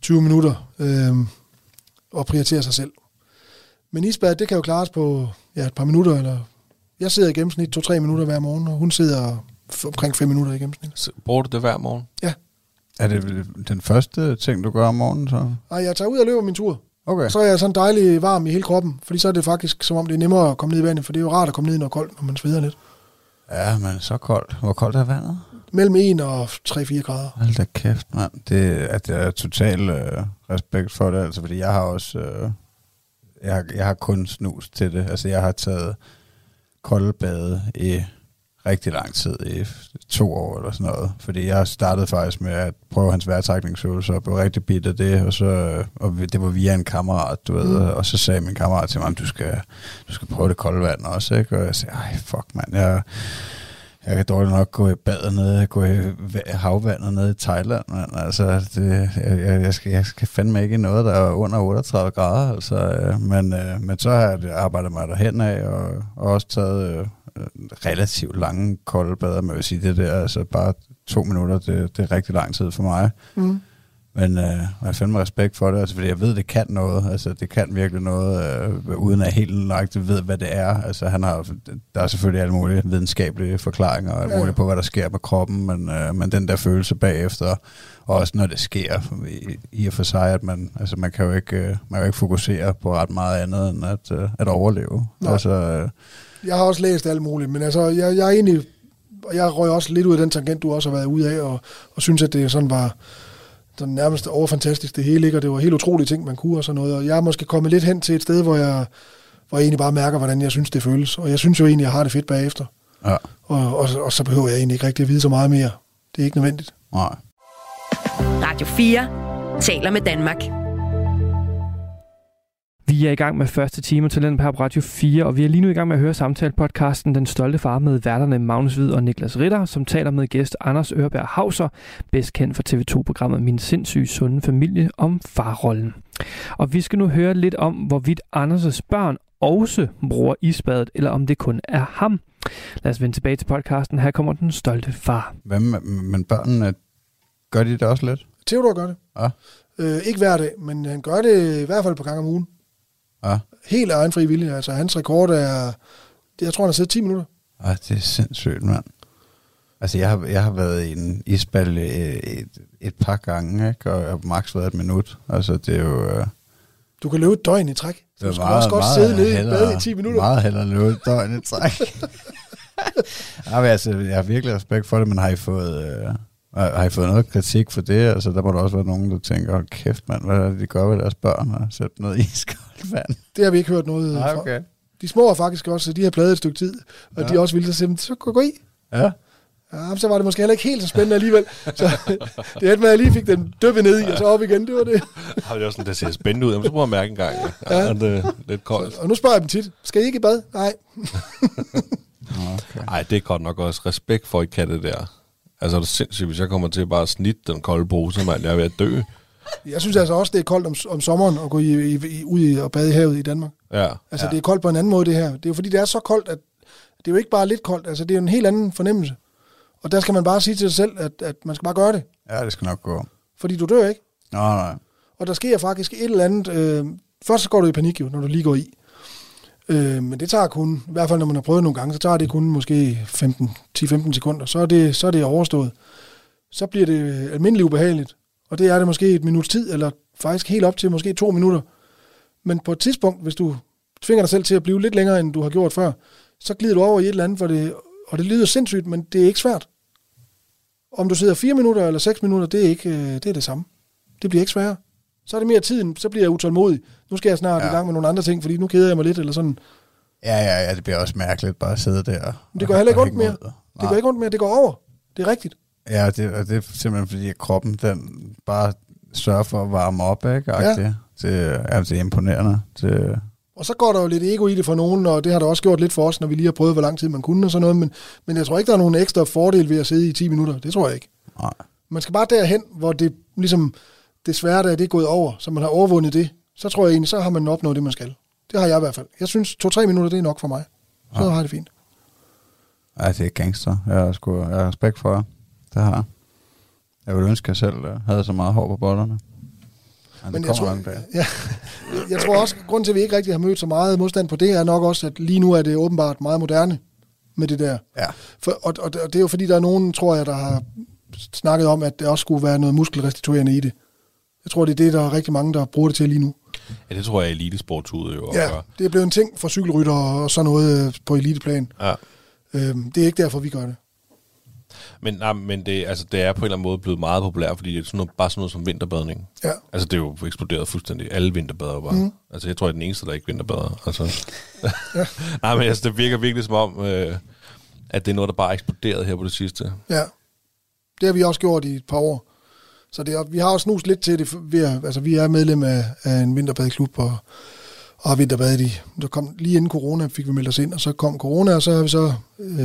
20 minutter øh, og prioritere sig selv. Men isbad, det kan jo klares på ja, et par minutter. Eller jeg sidder i gennemsnit 2-3 minutter hver morgen, og hun sidder f- omkring 5 minutter i gennemsnit. Så Bruger du det hver morgen? Er det den første ting, du gør om morgenen så? Ej, jeg tager ud og løber min tur. Okay. Så er jeg sådan dejlig varm i hele kroppen, fordi så er det faktisk som om det er nemmere at komme ned i vandet, for det er jo rart at komme ned i noget koldt, når man sveder lidt. Ja, men så koldt. Hvor koldt er vandet? Mellem 1 og 3-4 grader. Hold da kæft, mand. Det, at jeg er total øh, respekt for det, altså, fordi jeg har også... Øh, jeg, har, jeg har kun snus til det. Altså, jeg har taget kolde bade i rigtig lang tid, i to år eller sådan noget. Fordi jeg startede faktisk med at prøve hans vejrtrækningsøvelser og blev rigtig bit af det, og, så, og det var via en kammerat, du ved, Mm. og så sagde min kammerat til mig, du skal, du skal prøve det kolde vand også, ikke? Og jeg sagde, ej, fuck, mand, jeg, jeg kan dårligt nok gå i bad nede, gå i havvandet nede i Thailand, men altså, det, jeg, jeg, skal, jeg skal fandme ikke i noget, der er under 38 grader, altså, øh, men, øh, men så har jeg arbejdet mig derhen af, og, og også taget øh, relativt lange kolde bader, men jeg vil sige, det der, altså bare to minutter, det, det er rigtig lang tid for mig. Mm. Men øh, jeg har fandme respekt for det, altså, fordi jeg ved, det kan noget. Altså, det kan virkelig noget, øh, uden at helt nøjagtigt ved, hvad det er. Altså, han har, der er selvfølgelig alle mulige videnskabelige forklaringer og alt muligt på, hvad der sker med kroppen, men, øh, men den der følelse bagefter, og også når det sker, i, i og for sig, at man, altså, man, kan jo ikke, øh, man kan jo ikke fokusere på ret meget andet, end at, øh, at overleve. Nej. Altså, øh, Jeg har også læst alt muligt, men altså, jeg, jeg er egentlig, og jeg røg også lidt ud af den tangent, du også har været ude af, og, og synes, at det sådan var sådan nærmest overfantastisk det hele, ikke? og det var helt utrolige ting, man kunne og sådan noget, og jeg er måske kommet lidt hen til et sted, hvor jeg, hvor jeg egentlig bare mærker, hvordan jeg synes, det føles, og jeg synes jo egentlig, jeg har det fedt bagefter, ja, og, og, og så behøver jeg egentlig ikke rigtig at vide så meget mere. Det er ikke nødvendigt. nej. Radio 4 taler med Danmark. Vi er i gang med første time til den her på Radio 4, og vi er lige nu i gang med at høre samtale-podcasten Den Stolte Far med værterne Magnus Hvid og Niklas Ritter, som taler med gæst Anders Ørberg Hauser, bedst kendt for TV2-programmet Min sindssyge sunde familie om farrollen. Og vi skal nu høre lidt om, hvorvidt Anders' børn også bruger isbadet, eller om det kun er ham. Lad os vende tilbage til podcasten. Her kommer Den Stolte Far. Hvad med, men børnene, gør de det også lidt? Theodor gør det. Ja. Øh, ikke hver dag, men han gør det i hvert fald på gang om ugen. Ja. Helt af egen fri vilje. Altså, hans rekord er, jeg tror, han har siddet 10 minutter. Ej, det er sindssygt, mand. Altså, jeg har, jeg har været i en isbal øh, et, et par gange, ikke? og jeg har maks været et minut. Altså, det er jo... Øh, Du kan løbe et døgn i træk. det Du skal også godt sidde nede i bad i 10 minutter. Meget hellere løbe et døgn i træk. <laughs> ja, men altså, jeg har virkelig respekt for det, men har I fået... Øh, har I fået noget kritik for det? Altså, der må der også være nogen, der tænker, hold kæft, mand, hvad er det, de gør ved deres børn? Og sætte noget iskoldt vand. Det har vi ikke hørt noget fra. okay. De små har faktisk også, de har pladet et stykke tid, og Ja. de er også vildt, så siger, de, så gå, gå i. Ja. Ja, så var det måske heller ikke helt så spændende alligevel. Så <laughs> det endte med, at jeg lige fik den dyppe ned i, og så op igen. Det var det. <laughs> Har det også sådan, det ser spændende ud. Jamen, så prøv at mærke en gang. Ja, <laughs> Ja. ja. det er lidt koldt. Og nu spørger jeg dem tit, skal I ikke i bad? Nej. Okay. Nej, det er godt nok også respekt for, at I kan det der. Altså, det er sindssygt, hvis jeg kommer til bare at snitte den kolde pose, mand. Jeg er ved at dø. Jeg synes altså også, det er koldt om, om sommeren at gå i, i, i, ud i, og bade i havet i Danmark. Ja. Altså, ja. det er koldt på en anden måde, det her. Det er jo fordi, det er så koldt, at det er jo ikke bare lidt koldt. Altså, det er jo en helt anden fornemmelse. Og der skal man bare sige til sig selv, at, at man skal bare gøre det, Ja, det skal nok gå. fordi du dør ikke. Nå, nej. Og der sker faktisk et eller andet. Øh, først så går du i panik jo, når du lige går i. Øh, men det tager kun, i hvert fald når man har prøvet nogle gange, så tager det kun måske 15, 10-15 sekunder. Så er, det, så er det overstået. Så bliver det almindeligt ubehageligt. Og det er det måske et minuts tid, eller faktisk helt op til måske to minutter. Men på et tidspunkt, hvis du tvinger dig selv til at blive lidt længere, end du har gjort før, så glider du over i et eller andet, hvor det, og det lyder sindssygt, men det er ikke svært. Om du sidder 4 minutter eller 6 minutter, det er, ikke, øh, det er det samme. Det bliver ikke sværere. Så er det mere tiden, så bliver jeg utålmodig. Nu skal jeg snart ja. I gang med nogle andre ting, fordi nu keder jeg mig lidt, eller sådan. Ja, ja, ja, det bliver også mærkeligt bare at sidde der. Men det går heller ikke ondt mere. Det går ikke ondt mere, det går over. Det er rigtigt. Ja, og det, og det er simpelthen fordi, at kroppen den bare sørger for at varme op, ikke? Ja. Det, ja, det er imponerende. Det, Og så går der jo lidt ego i det for nogen, og det har der også gjort lidt for os, når vi lige har prøvet, hvor lang tid man kunne og sådan noget. Men, men jeg tror ikke, der er nogen ekstra fordel ved at sidde i 10 minutter. Det tror jeg ikke. nej. Man skal bare derhen, hvor det ligesom det svære, der er det gået over, så man har overvundet det. Så tror jeg egentlig, så har man opnået det, man skal. Det har jeg i hvert fald. Jeg synes, to-tre minutter, det er nok for mig. Så Ja. har jeg det fint. Ja, det er gangster. Jeg har, sgu, jeg har respekt for jer. Det har jeg. Jeg ville ønske, at jeg selv øh, havde så meget hår på bollerne. Men, Men det jeg kommer tror, <laughs> ja, jeg tror også, at grunden til, at vi ikke rigtig har mødt så meget modstand på det, er nok også, at lige nu er det åbenbart meget moderne med det der. Ja. For, og, og, og det er jo fordi, der er nogen, tror jeg, der har snakket om, at det også skulle være noget muskelrestituerende i det. Jeg tror, det er det, der er rigtig mange, der bruger det til lige nu. Ja, det tror jeg, elitesportsudøver Ja, gør. det er blevet en ting for cykelrytter og sådan noget øh, på eliteplan. Ja. Øhm, det er ikke derfor, vi gør det. Men, nej, men det, altså, det er på en eller anden måde blevet meget populært, fordi det er sådan noget, bare sådan noget som vinterbadning. Ja. Altså, det er jo eksploderet fuldstændig. Alle vinterbader bare. Mm. Altså, jeg tror, jeg er den eneste, der ikke vinterbader. Altså. <laughs> ja. <laughs> Nej, men altså, det virker virkelig som om, øh, at det er noget, der bare er eksploderet her på det sidste. Ja. Det har vi også gjort i et par år. Så det er, vi har også snus lidt til det. Ved, at- altså, vi er medlem af, af en vinterbadeklub, og, og har vinterbadet i. Der kom, lige inden corona fik vi meldt os ind, og så kom corona, og så har vi så øh,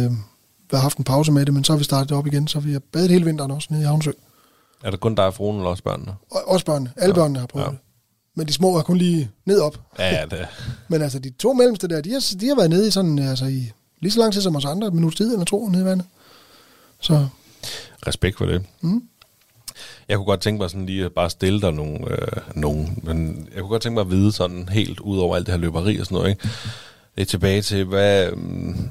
været haft en pause med det, men så har vi startet op igen, så vi har badet hele vinteren også nede i Havnsø. Er det kun dig og fruen, eller også børnene? Og, også børnene. Alle Ja. børnene har prøvet Ja. det. Men de små er kun lige ned op. Ja, det <laughs> Men altså, de to mellemste der, de har, de har været nede i sådan, altså i lige så lang tid som os andre, et minuts tid eller to nede i vandet. Så respekt for det. Mm. Jeg kunne godt tænke mig sådan lige at bare stille dig nogle, øh, nogen, men jeg kunne godt tænke mig at vide sådan helt ud over alt det her løberi og sådan noget, ikke? Lidt tilbage til, hvad, mm,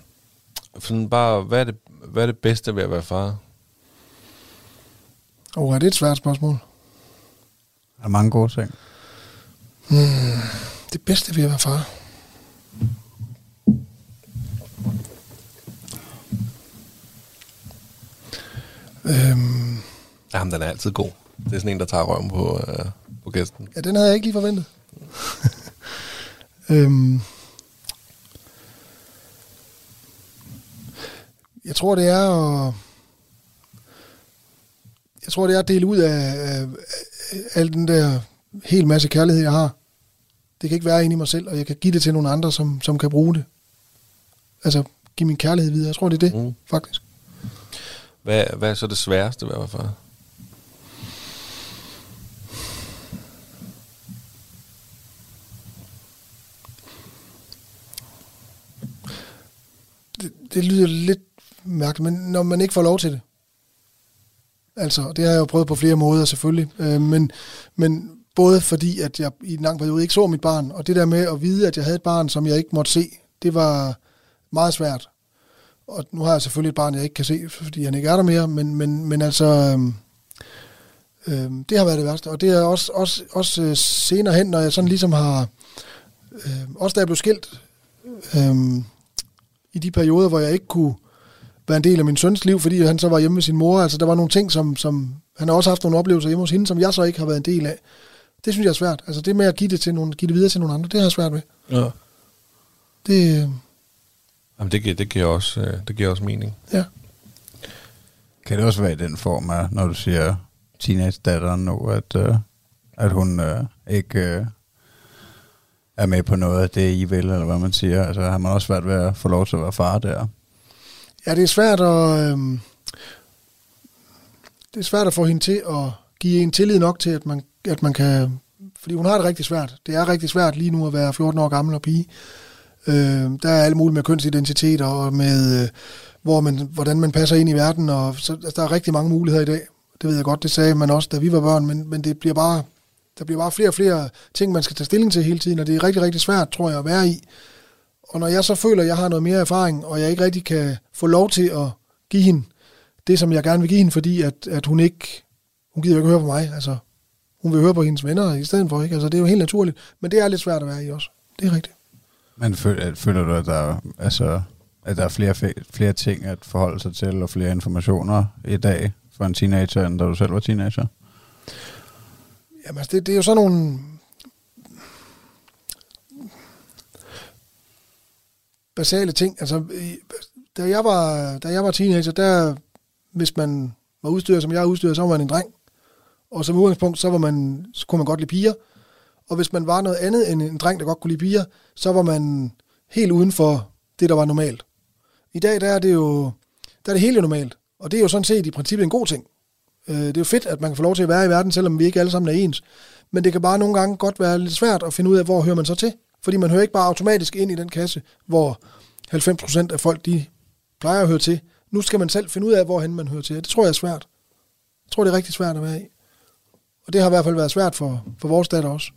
sådan bare, hvad er, det, hvad er det bedste ved at være far? oh, er det et svært spørgsmål? Der er mange gode ting. Det bedste ved at være far? Øhm, Jamen, den er altid god. Det er sådan en, der tager røven på, øh, på gæsten. ja, den havde jeg ikke lige forventet. <laughs> øhm, jeg tror, det er at... Jeg tror, det er at dele ud af, af, af al den der hel masse kærlighed, jeg har. Det kan ikke være inde i mig selv, og jeg kan give det til nogle andre, som, som kan bruge det. Altså, give min kærlighed videre. Jeg tror, det er det, Mm. faktisk. Hvad, hvad er så det sværeste ved at være far? Det, lyder lidt mærkeligt, men når man ikke får lov til det. Altså, det har jeg jo prøvet på flere måder selvfølgelig, øh, men, men både fordi, at jeg i en lang periode ikke så mit barn, og det der med at vide, at jeg havde et barn, som jeg ikke måtte se, det var meget svært. Og nu har jeg selvfølgelig et barn, jeg ikke kan se, fordi han ikke er der mere, men, men, men altså, øh, øh, det har været det værste. Og det er også, også, også øh, senere hen, når jeg sådan ligesom har, øh, også da jeg blev skilt, øh, i de perioder, hvor jeg ikke kunne være en del af min søns liv, fordi han så var hjemme med sin mor. Altså, der var nogle ting, som, som han har også haft nogle oplevelser hjemme hos hende, som jeg så ikke har været en del af. Det synes jeg er svært. Altså, det med at give det, til nogle, give det videre til nogle andre, det har jeg svært ved. Ja. Det, øh, Jamen, det, giver, det, giver også, øh, det giver også mening. ja. Kan det også være i den form af, når du siger teenage-datteren nu, at, øh, at hun ikke er med på noget af det, I vil, eller hvad man siger? Altså har man også svært ved at få lov til at være far der? Ja, det er svært at... Øh, det er svært at få hende til at give en tillid nok til, at man, at man kan... Fordi hun har det rigtig svært. Det er rigtig svært lige nu at være 14 år gammel og pige. Øh, der er alt muligt med kønsidentiteter og med, øh, hvor man, hvordan man passer ind i verden, og så, altså, der er rigtig mange muligheder i dag. Det ved jeg godt, det sagde man også, da vi var børn, men, men det bliver bare, der bliver bare flere og flere ting, man skal tage stilling til hele tiden, og det er rigtig, rigtig svært, tror jeg, at være i. Og når jeg så føler, at jeg har noget mere erfaring, og jeg ikke rigtig kan få lov til at give hende det, som jeg gerne vil give hende, fordi at, at hun ikke, hun gider jo ikke høre på mig, altså hun vil høre på hendes venner i stedet for, ikke? Altså det er jo helt naturligt, men det er lidt svært at være i også. Det er rigtigt. Men føler, øh, føler du, at der, altså, at der er flere, flere ting at forholde sig til, og flere informationer i dag for en teenager, end da du selv var teenager? Jamen, altså, det, det er jo sådan nogle... basale ting. Altså, da jeg var, da jeg var teenager, der, hvis man var udstyret, som jeg er udstyret, så var man en dreng. Og som udgangspunkt, så, var man, så kunne man godt lide piger. Og hvis man var noget andet end en dreng, der godt kunne lide piger, så var man helt uden for det, der var normalt. I dag, der er det jo der er det helt normalt. Og det er jo sådan set i princippet en god ting. Øh, det er jo fedt, at man kan få lov til at være i verden, selvom vi ikke alle sammen er ens. Men det kan bare nogle gange godt være lidt svært at finde ud af, hvor hører man så til. Fordi man hører ikke bare automatisk ind i den kasse, hvor 90% af folk, de plejer at høre til. Nu skal man selv finde ud af, hvorhen man hører til. Det tror jeg er svært. Jeg tror, det er rigtig svært at være i. Og det har i hvert fald været svært for, for vores datter også,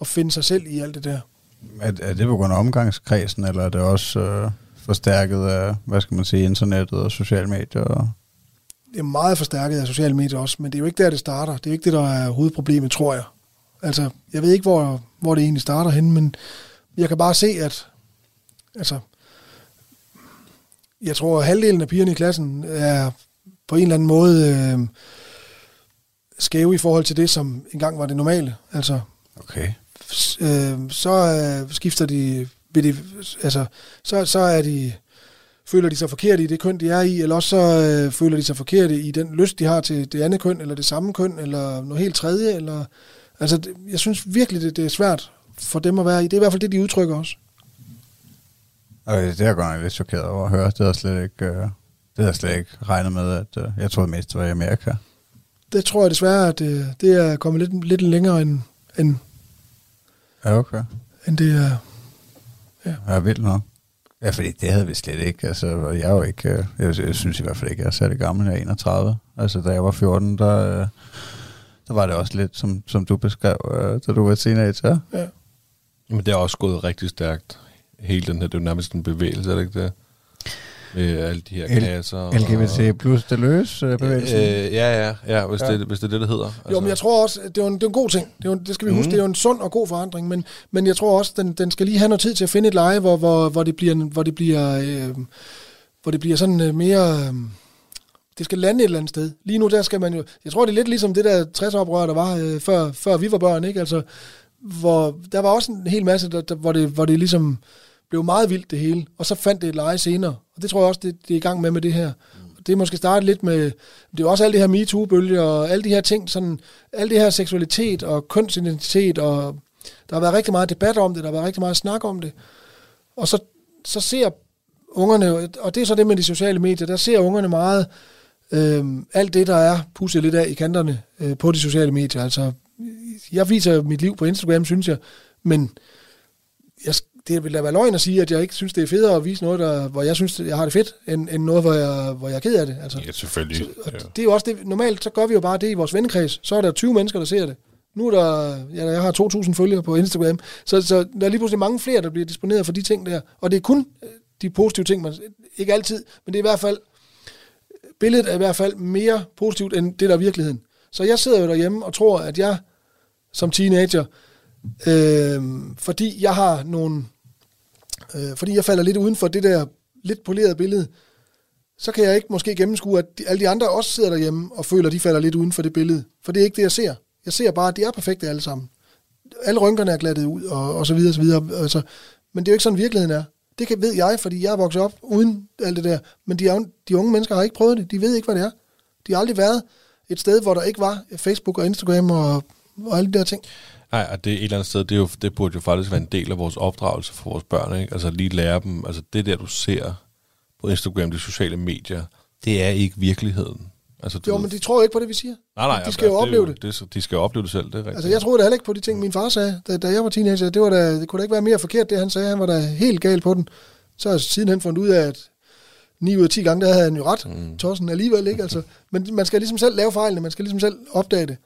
at finde sig selv i alt det der. Er, er det på grund af omgangskredsen, eller er det også øh, forstærket af, hvad skal man sige, internettet og sociale medier? Det er meget forstærket af sociale medier også, men det er jo ikke der, det starter. Det er jo ikke det, der er hovedproblemet, tror jeg. Altså, jeg ved ikke, hvor, hvor det egentlig starter hen, men jeg kan bare se, at altså, jeg tror, at halvdelen af pigerne i klassen er på en eller anden måde øh, skæve i forhold til det, som engang var det normale. Altså, okay. øh, så øh, skifter de, vil de, altså, så, så er de, føler de sig forkert i det køn, de er i, eller også så øh, føler de sig forkert i den lyst, de har til det andet køn, eller det samme køn, eller noget helt tredje, eller, altså, det, jeg synes virkelig, det, det er svært for dem at være i. Det er i hvert fald det, de udtrykker også. Okay, det er jeg godt nok lidt chokeret over at høre. Det har slet ikke, øh, det har jeg slet ikke regnet med, at øh, jeg troede mest, det var i Amerika. Det tror jeg desværre, at øh, det er kommet lidt, lidt længere end, end, ja, okay. end det er. Ja. ja, vildt nok. Ja, fordi det havde vi slet ikke. Altså, jeg er jo ikke, øh, jeg, jeg synes i hvert fald ikke, jeg er særlig gammel, jeg er 31. Altså, da jeg var 14, der, øh, der var det også lidt, som, som du beskrev, øh, da du var teenager. Ja. Men det er også gået rigtig stærkt. Hele den her, det er jo nærmest en bevægelse, er det ikke det? Med alle de her L- kasser. LGBT plus det løs øh, bevægelsen. Øh, ja, ja, ja, hvis, ja. Det, hvis det er det, det hedder. Altså. Jo, men jeg tror også, det er, en, det er en god ting. Det, er en, det skal vi huske, mm. det er jo en sund og god forandring, men, men jeg tror også, den, den skal lige have noget tid til at finde et leje, hvor, hvor, hvor det bliver, hvor det bliver, øh, hvor det bliver sådan øh, mere... Øh, det skal lande et eller andet sted. Lige nu, der skal man jo... Jeg tror, det er lidt ligesom det der 60-oprør, der var, øh, før, før vi var børn, ikke? Altså, hvor der var også en hel masse, der, der, hvor, det, hvor det ligesom blev meget vildt det hele, og så fandt det et leje senere. Og det tror jeg også, det, det er i gang med med det her. Mm. Det er måske startet lidt med, det er også alle det her MeToo-bølger, og alle de her ting, sådan, alle det her seksualitet og kønsidentitet, og der har været rigtig meget debat om det, der har været rigtig meget snak om det. Og så, så ser ungerne, og det er så det med de sociale medier, der ser ungerne meget øh, alt det, der er pusset lidt af i kanterne øh, på de sociale medier. Altså, jeg viser mit liv på Instagram, synes jeg, men jeg, det vil da være løgn at sige, at jeg ikke synes, det er federe at vise noget, der, hvor jeg synes, jeg har det fedt, end, end noget, hvor jeg, hvor jeg er ked af det. Altså. Ja, selvfølgelig. Så, ja. Det er jo også det, normalt så gør vi jo bare det i vores vennekreds. Så er der 20 mennesker, der ser det. Nu er der, ja, jeg har 2.000 følgere på Instagram, så, så der er lige pludselig mange flere, der bliver disponeret for de ting der. Og det er kun øh, de positive ting, man, ikke altid, men det er i hvert fald, billedet er i hvert fald mere positivt, end det der er virkeligheden. Så jeg sidder jo derhjemme og tror, at jeg som teenager, øh, fordi jeg har nogle øh, fordi jeg falder lidt uden for det der lidt polerede billede, så kan jeg ikke måske gennemskue, at de, alle de andre også sidder derhjemme og føler, at de falder lidt uden for det billede. For det er ikke det, jeg ser. Jeg ser bare, at de er perfekte alle sammen. Alle rynkerne er glattet ud, og, og så videre, og så videre. Altså, men det er jo ikke sådan, virkeligheden er. Det kan, ved jeg, fordi jeg er vokset op uden alt det der. Men de, de unge mennesker har ikke prøvet det. De ved ikke, hvad det er. De har aldrig været et sted, hvor der ikke var Facebook og Instagram og, og alle de der ting. Nej, og det er et eller andet sted, det, er jo, det burde jo faktisk være en del af vores opdragelse for vores børn, ikke? Altså lige lære dem, altså det der, du ser på Instagram, de sociale medier, det er ikke virkeligheden. Altså, jo, ved... men de tror ikke på det, vi siger. Nej, nej. De skal jo opleve det. det. De skal jo opleve det selv, det er rigtigt. Altså, jeg troede da heller ikke på de ting, min far sagde, da, da jeg var teenager. Det, var da, det kunne da ikke være mere forkert, det han sagde. Han var da helt gal på den. Så har jeg sidenhen fundet ud af, at 9 ud af 10 gange, der havde han jo ret, mm. Tossen alligevel, ikke? Altså, men man skal ligesom selv lave fejlene, man skal ligesom selv opdage det.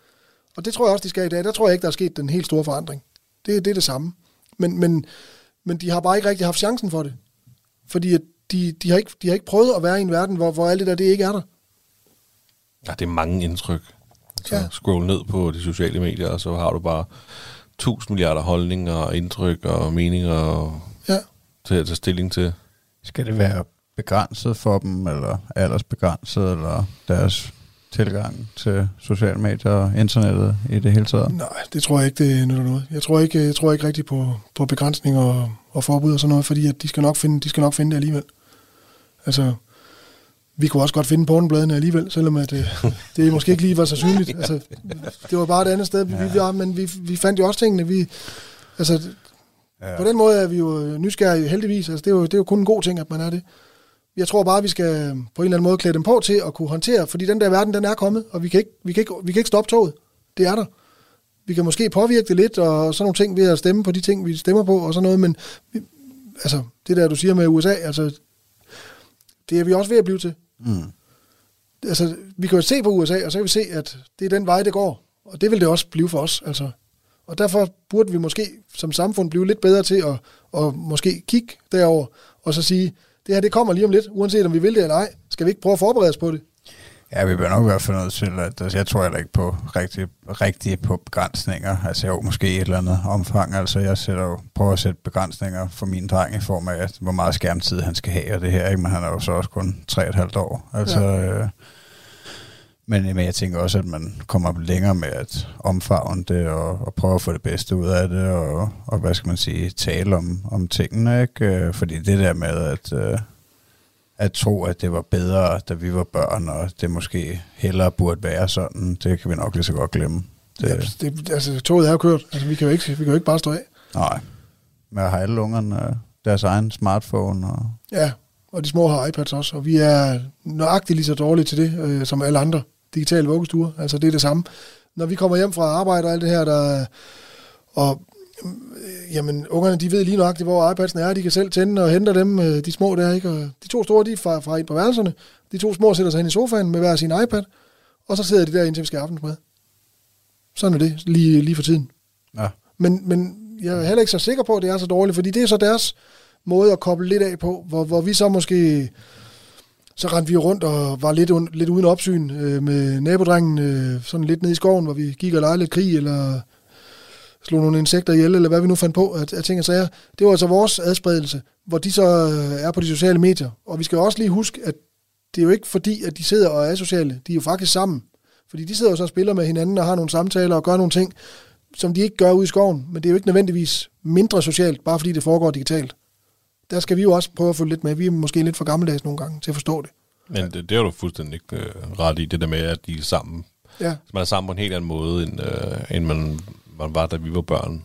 Og det tror jeg også, de skal i dag. Der tror jeg ikke, der er sket den helt store forandring. Det, det er det samme. Men, men, men de har bare ikke rigtig haft chancen for det. Fordi at de, de, har ikke, de har ikke prøvet at være i en verden, hvor, hvor alt det der, det ikke er der. Ja, det er mange indtryk. Så Ja. scroll ned på de sociale medier, og så har du bare tusind milliarder holdninger og indtryk og meninger og Ja. til at tage stilling til. Skal det være begrænset for dem, eller aldersbegrænset, eller deres tilgang til sociale medier og internettet i det hele taget? Nej, det tror jeg ikke, det nytter noget. Jeg tror ikke, jeg tror ikke rigtig på, på begrænsning og, og forbud og sådan noget, fordi at de, skal nok finde, de skal nok finde det alligevel. Altså, vi kunne også godt finde pornobladene alligevel, selvom at, øh, <laughs> det måske ikke lige var så synligt. Altså, det var bare et andet sted, vi, var, men vi, vi fandt jo også tingene. Vi, altså, ja. På den måde er vi jo nysgerrige heldigvis. Altså, det, er jo, det er jo kun en god ting, at man er det. Jeg tror bare, vi skal på en eller anden måde klæde dem på til at kunne håndtere, fordi den der verden, den er kommet, og vi kan ikke, vi kan ikke, vi kan ikke stoppe toget. Det er der. Vi kan måske påvirke det lidt, og sådan nogle ting ved at stemme på de ting, vi stemmer på, og sådan noget, men vi, altså, det der, du siger med USA, altså, det er vi også ved at blive til. Mm. Altså, vi kan jo se på USA, og så kan vi se, at det er den vej, det går. Og det vil det også blive for os. Altså. Og derfor burde vi måske som samfund blive lidt bedre til at, at måske kigge derover og så sige, det her det kommer lige om lidt, uanset om vi vil det eller ej. Skal vi ikke prøve at forberede os på det? Ja, vi bør nok i hvert fald nødt til, at altså, jeg tror heller ikke på rigtig, rigtig på begrænsninger. Altså jo, måske et eller andet omfang. Altså jeg sætter jo, prøver at sætte begrænsninger for min dreng i form af, hvor meget skærmtid han skal have, og det her, ikke? men han er jo så også kun 3,5 år. Altså, ja. øh, men, men jeg tænker også, at man kommer længere med at omfavne det, og, og prøve at få det bedste ud af det, og, og hvad skal man sige, tale om, om tingene, ikke? Øh, Fordi det der med, at... Øh, at tro, at det var bedre, da vi var børn, og det måske hellere burde være sådan, det kan vi nok lige så godt glemme. Det, Ja, det, altså, toget er jo kørt. Altså, vi kan jo ikke, vi kan jo ikke bare stå af. Nej. Men har alle ungerne deres egen smartphone? Og, Ja, og de små har iPads også, og vi er nøjagtigt lige så dårlige til det, øh, som alle andre digitale vuggestuer. Altså, det er det samme. Når vi kommer hjem fra arbejde og alt det her, der, og øh, jamen, ungerne, de ved lige nøjagtigt, hvor iPadsen er. De kan selv tænde og hente dem, øh, de små der, ikke? Og de to store, de er fra, fra ind på værelserne. De to små sætter sig ind i sofaen med hver sin iPad, og så sidder de der, indtil vi skal aftensmad. Sådan er det, lige, lige for tiden. ja. Men, men jeg er heller ikke så sikker på, at det er så dårligt, fordi det er så deres måde at koble lidt af på, hvor, hvor vi så måske... Så rendte vi rundt og var lidt, un, lidt uden opsyn øh, med nabodrengen, øh, sådan lidt ned i skoven, hvor vi gik og legede lidt krig, eller slog nogle insekter ihjel, eller hvad vi nu fandt på at, af ting og sager. Det var altså vores adspredelse, hvor de så øh, er på de sociale medier. Og vi skal også lige huske, at det er jo ikke fordi, at de sidder og er sociale. De er jo faktisk sammen. Fordi de sidder jo så og spiller med hinanden og har nogle samtaler og gør nogle ting, som de ikke gør ude i skoven. Men det er jo ikke nødvendigvis mindre socialt, bare fordi det foregår digitalt. Der skal vi jo også prøve at følge lidt med. Vi er måske lidt for gammeldags nogle gange til at forstå det. Men det, det er du fuldstændig øh, ret i, det der med, at de er sammen. Ja, Man er sammen på en helt anden måde, end, øh, end man, man var, da vi var børn.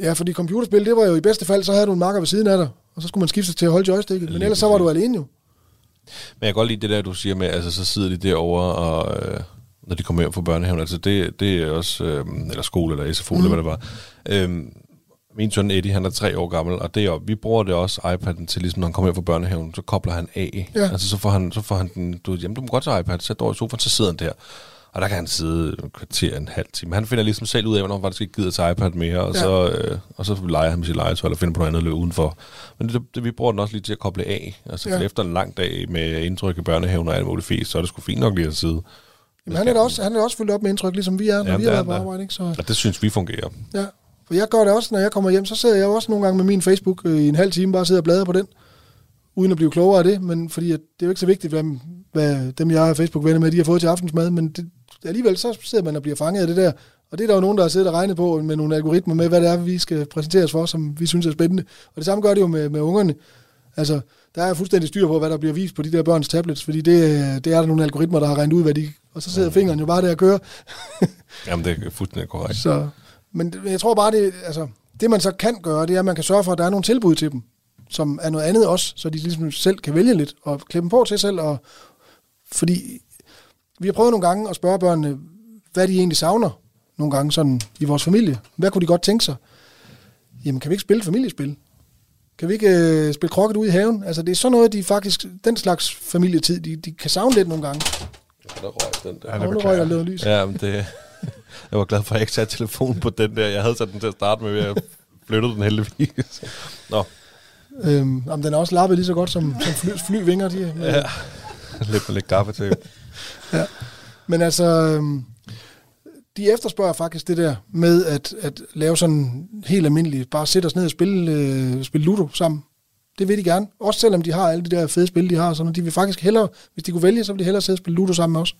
ja fordi computerspil, det var jo i bedste fald, så havde du en marker ved siden af dig, og så skulle man skifte til at holde joysticket. Men ellers så var du alene jo. Men jeg kan godt lide det der, du siger med, altså så sidder de derovre, og øh, når de kommer hjem fra børnehaven, altså det, det er også, øh, eller skole, eller SFO, mm. eller hvad det var. Øh, min søn Eddie, han er tre år gammel, og det er, vi bruger det også, iPad'en, til ligesom, når han kommer hjem fra børnehaven, så kobler han af. Ja. Altså så får han, så får han den, du, jamen du må godt tage iPad, sæt dig over i sofaen, så sidder han der. Og der kan han sidde et kvarter, en halv time. Han finder ligesom selv ud af, hvornår han faktisk ikke gider tage iPad mere, og, Ja. så, øh, og så leger han med sit legetøj, eller finder på noget andet at løbe udenfor. Men det, det, vi bruger den også lige til at koble af. Altså Ja. efter en lang dag med indtryk i børnehaven og alt muligt fis, så er det sgu fint nok lige at sidde. Jamen, han er også, han er også fyldt op med indtryk, ligesom vi er, når Jamen, vi har været er på arbejde. Ikke? Så, Og det synes vi fungerer. ja. For jeg gør det også, når jeg kommer hjem, så sidder jeg også nogle gange med min Facebook øh, i en halv time, bare sidder og bladrer på den, uden at blive klogere af det, men fordi at det er jo ikke så vigtigt, hvad, hvad dem, jeg har Facebook-venner med, de har fået til aftensmad, men det, alligevel så sidder man og bliver fanget af det der, og det er der jo nogen, der har siddet og regnet på med nogle algoritmer med, hvad det er, vi skal præsenteres for, som vi synes er spændende. Og det samme gør det jo med, med ungerne. Altså, der er fuldstændig styr på, hvad der bliver vist på de der børns tablets, fordi det, det er der nogle algoritmer, der har regnet ud, hvad de... Og så sidder fingeren jo bare der og kører. Jamen, det er fuldstændig korrekt. Så, men jeg tror bare, det, altså, det man så kan gøre, det er, at man kan sørge for, at der er nogle tilbud til dem, som er noget andet også, så de ligesom selv kan vælge lidt og klippe dem på til selv. Og, fordi vi har prøvet nogle gange at spørge børnene, hvad de egentlig savner nogle gange sådan i vores familie. Hvad kunne de godt tænke sig? Jamen, kan vi ikke spille familiespil? Kan vi ikke øh, spille krokket ude i haven? Altså, det er sådan noget, de faktisk, den slags familietid, de, de kan savne lidt nogle gange. Der røg den der. Ja, beklager røg der lys. Ja, men det... Jeg var glad for, at jeg ikke satte telefonen på den der. Jeg havde sat den til at starte med, jeg flyttede den heldigvis. Nå, Øhm, jamen, den er også lappet lige så godt som, som fly, flyvinger. De, er. ja. Lidt med lidt gaffetape. Men altså, øhm, de efterspørger faktisk det der med at, at lave sådan helt almindeligt, bare sætte os ned og spille, øh, spille Ludo sammen. Det vil de gerne. Også selvom de har alle de der fede spil, de har. Sådan, de vil faktisk hellere, hvis de kunne vælge, så vil de hellere sidde og spille Ludo sammen med os.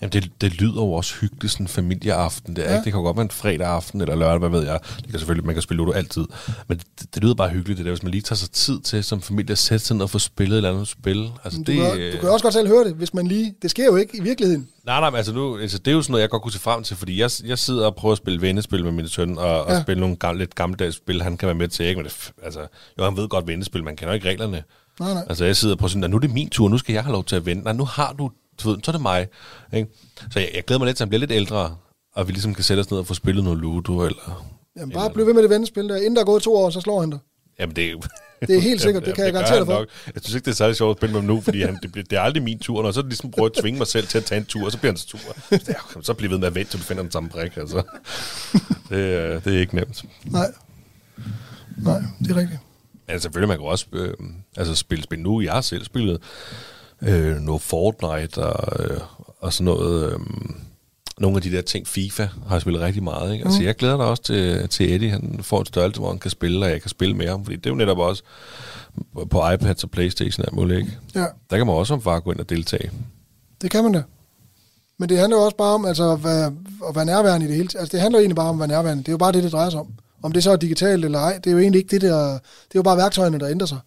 Jamen, det, det lyder jo også hyggeligt, sådan en familieaften. Det, er, Ja. ikke? det kan godt være en fredag aften eller lørdag, hvad ved jeg. Det kan selvfølgelig, man kan spille Ludo altid. Men det, det lyder bare hyggeligt, det der, hvis man lige tager sig tid til som familie at sætte sig ned og få spillet et eller andet spil. Altså, Du, det, kan, du kan også godt selv høre det, hvis man lige... Det sker jo ikke i virkeligheden. Nej, nej, men altså nu, altså det er jo sådan noget, jeg godt kunne se frem til, fordi jeg, jeg sidder og prøver at spille vendespil med min søn, og, og Ja. spille nogle gamle, lidt gammeldags spil, han kan være med til, ikke? Men det, altså, jo, han ved godt vendespil, man kender ikke reglerne. Nej, nej. Altså, jeg sidder og prøver sådan, "Nå, nu er det min tur, nu skal jeg have lov til at vente. Nej, nu har du, du ved, så er det mig. Ikke? Så jeg, jeg glæder mig lidt til, at han bliver lidt ældre, og vi ligesom kan sætte os ned og få spillet noget Ludo, eller... Jamen, bare bliv ved med det vendespil der. Inden der er gået to år, så slår han dig. Jamen, det er. Det er helt sikkert, det kan jeg gør garantere dig for. nok. Jeg synes ikke, det er særlig sjovt at spille med ham nu, fordi han, det, bliver, det er aldrig min tur, og så ligesom prøver at tvinge mig selv til at tage en tur, og så bliver hans tur. Så, ja, så bliver ved med at vente, til du finder den samme brik. Altså. Det, det er ikke nemt. Nej. Nej, det er rigtigt. Men selvfølgelig, man kan også øh, altså spille spil nu. Jeg har selv spillet øh, noget Fortnite og, øh, og sådan noget... Øh, nogle af de der ting, FIFA har spillet rigtig meget. Ikke? Altså, jeg glæder mig også til, til Eddie. Han får en størrelse, hvor han kan spille, og jeg kan spille med ham. Fordi det er jo netop også på iPads og Playstation og alt muligt. Ikke? Ja, Der kan man også som far gå ind og deltage. det kan man da. Men det handler jo også bare om altså, være, at være nærværende i det hele. Altså, det handler egentlig bare om at være nærværende. Det er jo bare det, det drejer sig om. Om det så er digitalt eller ej, det er jo egentlig ikke det, der... Det er jo bare værktøjerne, der ændrer sig.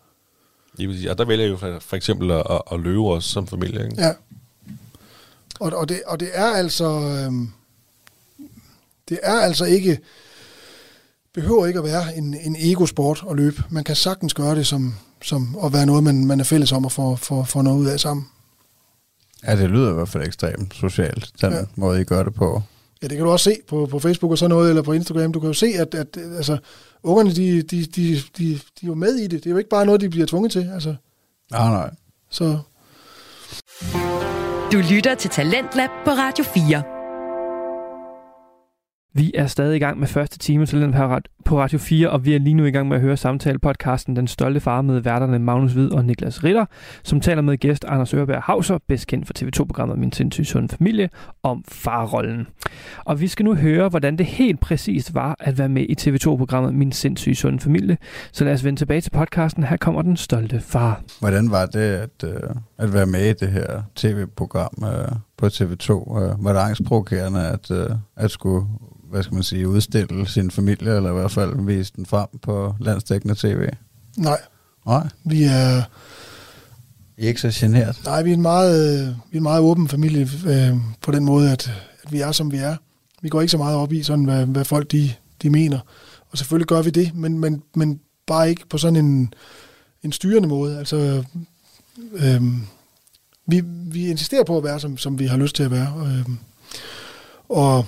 Lige præcis. Og der vælger jeg jo for, for eksempel at, at, at løbe også som familie. Ikke? Ja. Og, og, det, og det er altså... Øhm, det er altså ikke... Behøver ikke at være en, en ego-sport at løbe. Man kan sagtens gøre det som, som at være noget, man, man er fælles om at få, få, få noget ud af sammen. Ja, det lyder i hvert fald ekstremt socialt, den Ja. ja. måde, I gør det på. Ja, det kan du også se på, på Facebook og sådan noget, eller på Instagram. Du kan jo se, at, at altså, ungerne, de, de, de, de, de er jo med i det. Det er jo ikke bare noget, de bliver tvunget til. Altså, Nej, nej. så Du lytter til Talentlab på Radio 4. Vi er stadig i gang med første time til den her på Radio 4, og vi er lige nu i gang med at høre samtale-podcasten Den Stolte Far med værterne Magnus Hvid og Niklas Ritter, som taler med gæst Anders Ørberg Hauser, bedst kendt for TV2-programmet Min sindssyge sunde familie, om farrollen. Og vi skal nu høre, hvordan det helt præcist var at være med i TV2-programmet Min sindssyge sunde familie. Så lad os vende tilbage til podcasten. Her kommer Den Stolte Far. Hvordan var det at, øh, at være med i det her tv-program øh, på TV2? Øh, var det angstprovokerende at, øh, at skulle hvad skal man sige, udstille sin familie, eller i hvert fald vise den frem på landsdækkende tv? nej, Nej, vi er, I er ikke så generet. nej, vi er en meget, øh, vi er en meget åben familie øh, på den måde, at, at vi er, som vi er. Vi går ikke så meget op i, sådan, hvad, hvad folk de, de mener. Og selvfølgelig gør vi det, men, men, men bare ikke på sådan en, en styrende måde. Altså, øh, vi, vi insisterer på at være, som, som vi har lyst til at være. Øh, og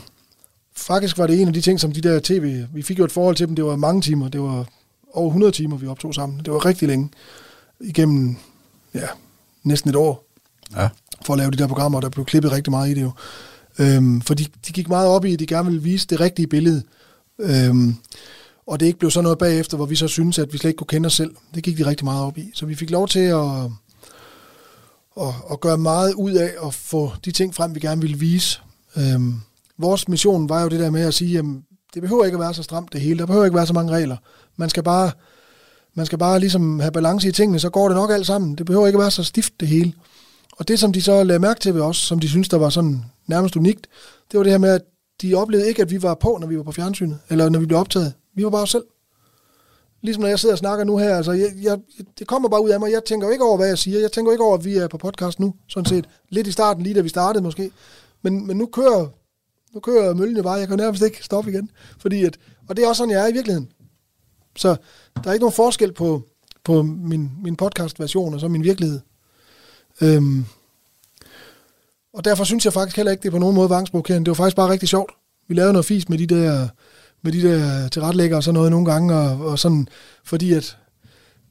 faktisk var det en af de ting, som de der tv... Vi fik jo et forhold til dem, det var mange timer. Det var over 100 timer, vi optog sammen. Det var rigtig længe. Igennem, ja, næsten et år. Ja. For at lave de der programmer, og der blev klippet rigtig meget i det jo. Øhm, for de, de gik meget op i, at de gerne ville vise det rigtige billede. Øhm, og det ikke blev sådan noget bagefter, hvor vi så synes at vi slet ikke kunne kende os selv. Det gik de rigtig meget op i. Så vi fik lov til at, og, og gøre meget ud af at få de ting frem, vi gerne ville vise. Øhm, vores mission var jo det der med at sige, at det behøver ikke at være så stramt det hele. Der behøver ikke være så mange regler. Man skal bare, man skal bare ligesom have balance i tingene, så går det nok alt sammen. Det behøver ikke at være så stift det hele. Og det, som de så lagde mærke til ved os, som de synes der var sådan nærmest unikt, det var det her med, at de oplevede ikke, at vi var på, når vi var på fjernsynet, eller når vi blev optaget. Vi var bare os selv. Ligesom når jeg sidder og snakker nu her, altså jeg, jeg, det kommer bare ud af mig. Jeg tænker jo ikke over, hvad jeg siger. Jeg tænker jo ikke over, at vi er på podcast nu, sådan set. Lidt i starten, lige da vi startede måske. Men, men nu kører nu kører møllen jo bare. Jeg kan nærmest ikke stoppe igen. Fordi at, og det er også sådan, jeg er i virkeligheden. Så der er ikke nogen forskel på, på min, min podcast-version og så min virkelighed. Øhm, og derfor synes jeg faktisk heller ikke, det er på nogen måde vangsprovokerende. Det var faktisk bare rigtig sjovt. Vi lavede noget fis med de der, med de der tilrettelægger og sådan noget nogle gange, og, og sådan, fordi at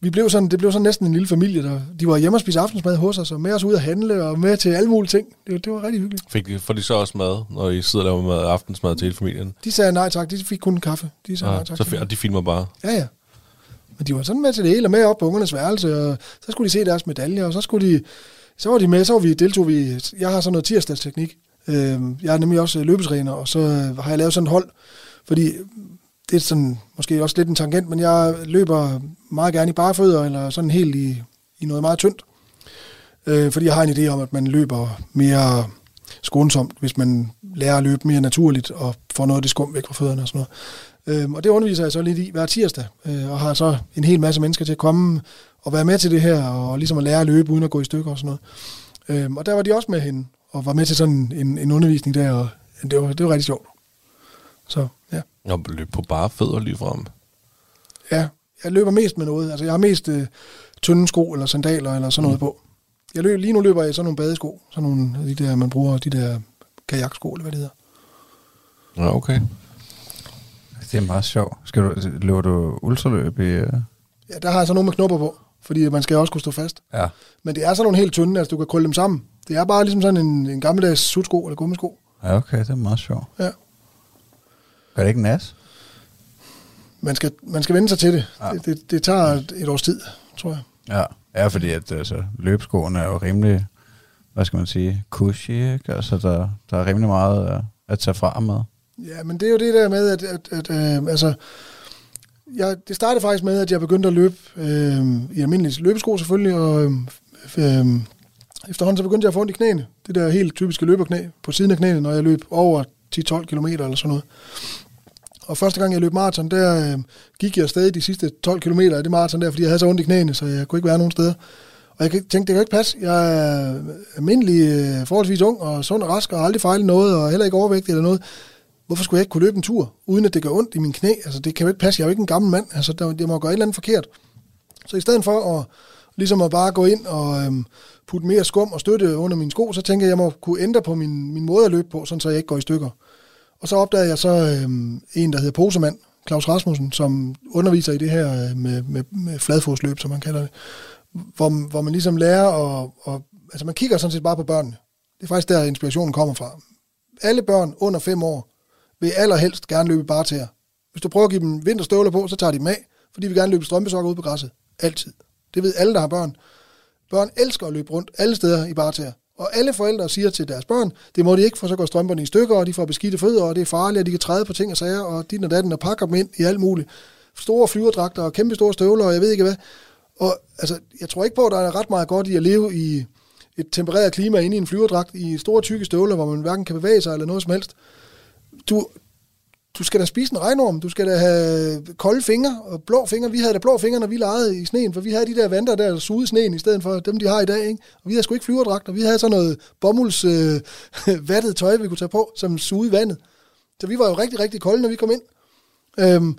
vi blev sådan, det blev sådan næsten en lille familie, der, de var hjemme og spise aftensmad hos os, og med os ud at handle, og med til alle mulige ting. Det, det var rigtig hyggeligt. Fik, får de så også mad, når I sidder og laver mad, aftensmad til hele familien? De sagde nej tak, de fik kun kaffe. De sagde Ja, nej tak. så, og de filmer bare. Ja, ja. Men de var sådan med til det hele, og med op på ungernes værelse, og så skulle de se deres medaljer, og så skulle de, så var de med, så var vi, deltog vi, jeg har sådan noget tirsdagsteknik. Øh, jeg er nemlig også løbetræner, og så har jeg lavet sådan et hold, fordi det er sådan, måske også lidt en tangent, men jeg løber meget gerne i barefødder, eller sådan helt i, i noget meget tyndt. Øh, fordi jeg har en idé om, at man løber mere skånsomt, hvis man lærer at løbe mere naturligt, og får noget af det skum væk fra fødderne og sådan noget. Øh, og det underviser jeg så lidt i hver tirsdag, øh, og har så en hel masse mennesker til at komme og være med til det her, og ligesom at lære at løbe uden at gå i stykker og sådan noget. Øh, og der var de også med hende, og var med til sådan en, en undervisning der, og det var, det var rigtig sjovt. Så ja. Og løb på bare fødder lige frem. ja, jeg løber mest med noget. Altså jeg har mest øh, tynde sko eller sandaler eller sådan noget Mm. på. Jeg løb, lige nu løber jeg i sådan nogle badesko, sådan nogle af de der, man bruger, de der kajaksko, eller hvad det hedder. Ja, okay. Det er meget sjovt. Skal du, løber du ultraløb i... øh? Ja, der har jeg så nogle med knopper på, fordi man skal også kunne stå fast. Ja. Men det er sådan nogle helt tynde, altså du kan krølle dem sammen. Det er bare ligesom sådan en, en gammeldags sutsko eller gummisko. Ja, okay, det er meget sjovt. Ja. Gør det ikke nas? Man skal, man skal vende sig til det. Ja. Det, det. Det tager et, et års tid, tror jeg. Ja. Ja, fordi at, altså, løbeskoene er jo rimelig, hvad skal man sige, cushy, ikke? Altså, der, der er rimelig meget at, at tage fra med. Ja, men det er jo det der med, at, at, at øh, altså, jeg, det startede faktisk med, at jeg begyndte at løbe øh, i almindelige løbesko selvfølgelig, og øh, øh, efterhånden så begyndte jeg at få ondt i knæene. Det der helt typiske løberknæ på siden af knæene, når jeg løb over 10-12 km eller sådan noget. Og første gang jeg løb maraton, der øh, gik jeg stadig de sidste 12 km af det maraton der, fordi jeg havde så ondt i knæene, så jeg kunne ikke være nogen steder. Og jeg tænkte, det kan ikke passe. Jeg er almindelig, øh, forholdsvis ung og sund og rask, og har aldrig fejlet noget, og heller ikke overvægtig eller noget. Hvorfor skulle jeg ikke kunne løbe en tur, uden at det gør ondt i min knæ? Altså, det kan jo ikke passe. Jeg er jo ikke en gammel mand. Altså, der, jeg må gøre et eller andet forkert. Så i stedet for at, ligesom at bare gå ind og øhm, putte mere skum og støtte under mine sko, så tænker jeg, at jeg må kunne ændre på min, min måde at løbe på, sådan så jeg ikke går i stykker. Og så opdagede jeg så øh, en, der hedder Posemand, Claus Rasmussen, som underviser i det her øh, med, med, med fladfodsløb, som man kalder det. Hvor, hvor man ligesom lærer og, og Altså man kigger sådan set bare på børnene. Det er faktisk der, inspirationen kommer fra. Alle børn under fem år vil allerhelst gerne løbe bare til Hvis du prøver at give dem vinterstøvler på, så tager de dem af, fordi vi gerne løbe strømpesokker ud på græsset. Altid. Det ved alle, der har børn. Børn elsker at løbe rundt alle steder i barter. Og alle forældre siger til deres børn, det må de ikke, for så går strømperne i stykker, og de får beskidte fødder, og det er farligt, og de kan træde på ting og sager, og dit og datten, og pakker dem ind i alt muligt. Store flyverdragter og kæmpe store støvler, og jeg ved ikke hvad. Og altså, jeg tror ikke på, at der er ret meget godt i at leve i et tempereret klima inde i en flyverdragt, i store tykke støvler, hvor man hverken kan bevæge sig eller noget som helst. Du, du skal da spise en regnorm, du skal da have kolde fingre og blå fingre. Vi havde da blå fingre, når vi legede i sneen, for vi havde de der vanter der, der sugede sneen, i stedet for dem, de har i dag. Ikke? Og vi havde sgu ikke flyverdragter, vi havde sådan noget bomulds øh, <laughs> vattet tøj, vi kunne tage på, som sugede vandet. Så vi var jo rigtig, rigtig kolde, når vi kom ind. Øhm,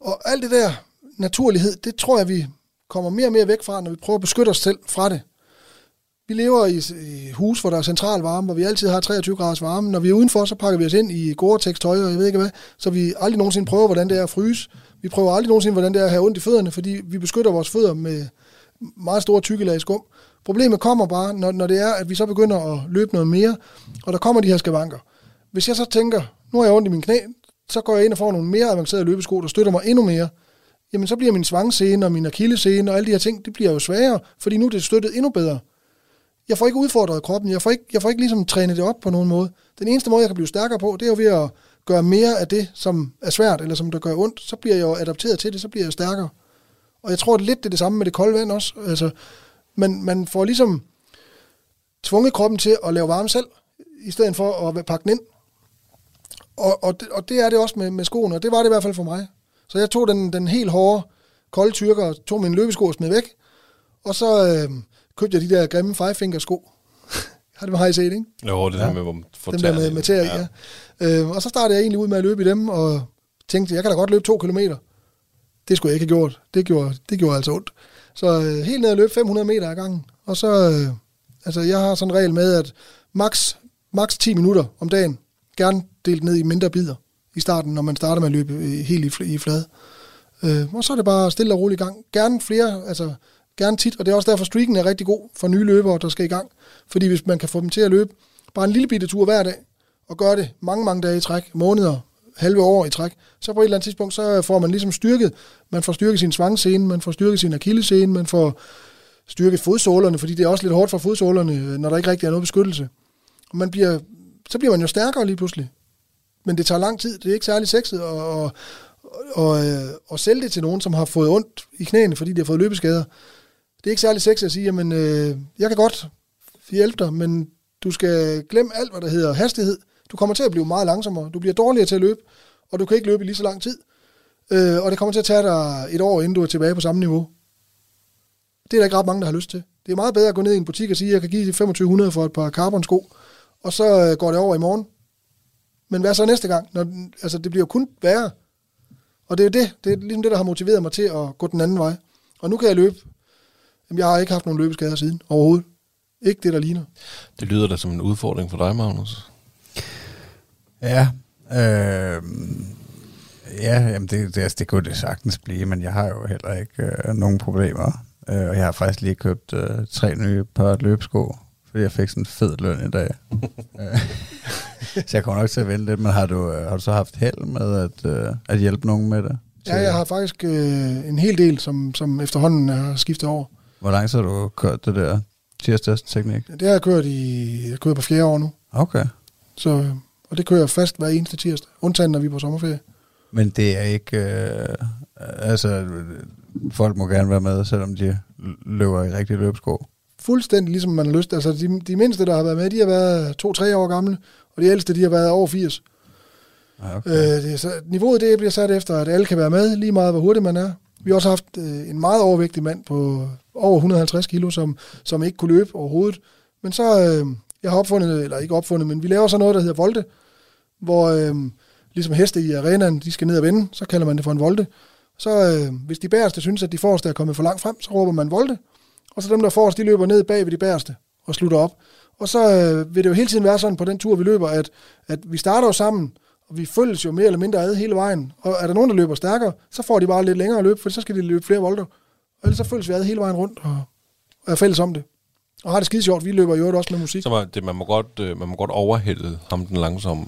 og alt det der naturlighed, det tror jeg, vi kommer mere og mere væk fra, når vi prøver at beskytte os selv fra det. Vi lever i, i hus, hvor der er central varme, hvor vi altid har 23 graders varme. Når vi er udenfor, så pakker vi os ind i Gore-Tex tøj, og jeg ved ikke hvad, så vi aldrig nogensinde prøver, hvordan det er at fryse. Vi prøver aldrig nogensinde, hvordan det er at have ondt i fødderne, fordi vi beskytter vores fødder med meget store tykke lag skum. Problemet kommer bare, når, når det er, at vi så begynder at løbe noget mere, og der kommer de her skavanker. Hvis jeg så tænker, nu har jeg ondt i min knæ, så går jeg ind og får nogle mere avancerede løbesko, der støtter mig endnu mere, jamen så bliver min svangscene og min akillescene og alle de her ting, det bliver jo sværere, fordi nu er det støttet endnu bedre. Jeg får ikke udfordret kroppen, jeg får ikke, jeg får ikke ligesom trænet det op på nogen måde. Den eneste måde, jeg kan blive stærkere på, det er jo ved at gøre mere af det, som er svært, eller som der gør ondt, så bliver jeg jo adapteret til det, så bliver jeg stærkere. Og jeg tror, at lidt det er det samme med det kolde vand også. Altså, man, man får ligesom tvunget kroppen til at lave varme selv, i stedet for at pakke den ind. Og, og, det, og det er det også med, med skoene, og det var det i hvert fald for mig. Så jeg tog den, den helt hårde, kolde tyrker, tog min løbesko og smed væk. Og så øh, købte jeg de der grimme five finger sko. <laughs> har det har I set, ikke? Jo, det ja. der med, hvor man får Dem der med, med tæer ja. ja. Øh, og så startede jeg egentlig ud med at løbe i dem, og tænkte, jeg kan da godt løbe to kilometer. Det skulle jeg ikke have gjort. Det gjorde, det gjorde altså ondt. Så øh, helt ned og løbe 500 meter ad gangen. Og så, øh, altså jeg har sådan en regel med, at max, max 10 minutter om dagen, gerne delt ned i mindre bidder i starten, når man starter med at løbe helt i, i flade. Øh, og så er det bare stille og roligt i gang. Gerne flere, altså gerne tit, og det er også derfor, streaken er rigtig god for nye løbere, der skal i gang. Fordi hvis man kan få dem til at løbe bare en lille bitte tur hver dag, og gøre det mange, mange dage i træk, måneder, halve år i træk, så på et eller andet tidspunkt, så får man ligesom styrket, man får styrket sin svangscene, man får styrket sin akillescene, man får styrket fodsålerne, fordi det er også lidt hårdt for fodsålerne, når der ikke rigtig er noget beskyttelse. Og man bliver, så bliver man jo stærkere lige pludselig. Men det tager lang tid, det er ikke særlig sexet at, og, og, og sælge det til nogen, som har fået ondt i knæene, fordi de har fået løbeskader. Det er ikke særlig sexet at sige, jamen, øh, jeg kan godt hjælpe dig, men du skal glemme alt, hvad der hedder hastighed. Du kommer til at blive meget langsommere. Du bliver dårligere til at løbe, og du kan ikke løbe i lige så lang tid. Øh, og det kommer til at tage dig et år, inden du er tilbage på samme niveau. Det er der ikke ret mange, der har lyst til. Det er meget bedre at gå ned i en butik og sige, at jeg kan give 2500 for et par carbon-sko, og så øh, går det over i morgen. Men hvad så næste gang? Når, altså, det bliver jo kun værre. Og det er jo det, det er ligesom det, der har motiveret mig til at gå den anden vej. Og nu kan jeg løbe. Jamen, jeg har ikke haft nogen løbeskader siden overhovedet. Ikke det, der ligner. Det lyder da som en udfordring for dig, Magnus. Ja, øh, ja jamen det, det, altså, det kunne det sagtens blive, men jeg har jo heller ikke øh, nogen problemer. Øh, og jeg har faktisk lige købt øh, tre nye par løbesko, fordi jeg fik sådan en fed løn i dag. <laughs> Øh, så jeg kommer nok til at vente lidt, men har du, øh, har du så haft held med at, øh, at hjælpe nogen med det? Ja, jeg har faktisk øh, en hel del, som, som efterhånden er skiftet over. Hvor langt har du kørt det der tirsdagsteknik? Det har jeg kørt i, jeg kører på fjerde år nu. Okay. Så, og det kører jeg fast hver eneste tirsdag, undtagen når vi er på sommerferie. Men det er ikke... Øh, altså, folk må gerne være med, selvom de løber i rigtig løbsko. Fuldstændig ligesom man har lyst. Altså, de, de mindste, der har været med, de har været to-tre år gamle, og de ældste, de har været over 80. Ah, okay. Øh, det så, niveauet det bliver sat efter, at alle kan være med, lige meget hvor hurtigt man er. Vi har også haft øh, en meget overvægtig mand på over 150 kilo, som, som ikke kunne løbe overhovedet. Men så, øh, jeg har opfundet, eller ikke opfundet, men vi laver så noget, der hedder volte, hvor øh, ligesom heste i arenaen, de skal ned og vende, så kalder man det for en volte. Så øh, hvis de bæreste synes, at de forreste er kommet for langt frem, så råber man volte. Og så dem, der forrest, de løber ned bag ved de bæreste og slutter op. Og så øh, vil det jo hele tiden være sådan på den tur, vi løber, at, at vi starter jo sammen, og vi følges jo mere eller mindre ad hele vejen. Og er der nogen, der løber stærkere, så får de bare lidt længere løb, for så skal de løbe flere volter. Og ellers så følges vi ad hele vejen rundt og, er fælles om det. Og har det skide sjovt. Vi løber jo også med musik. Så man, det, man, må godt, øh, man må godt overhælde ham den langsomme.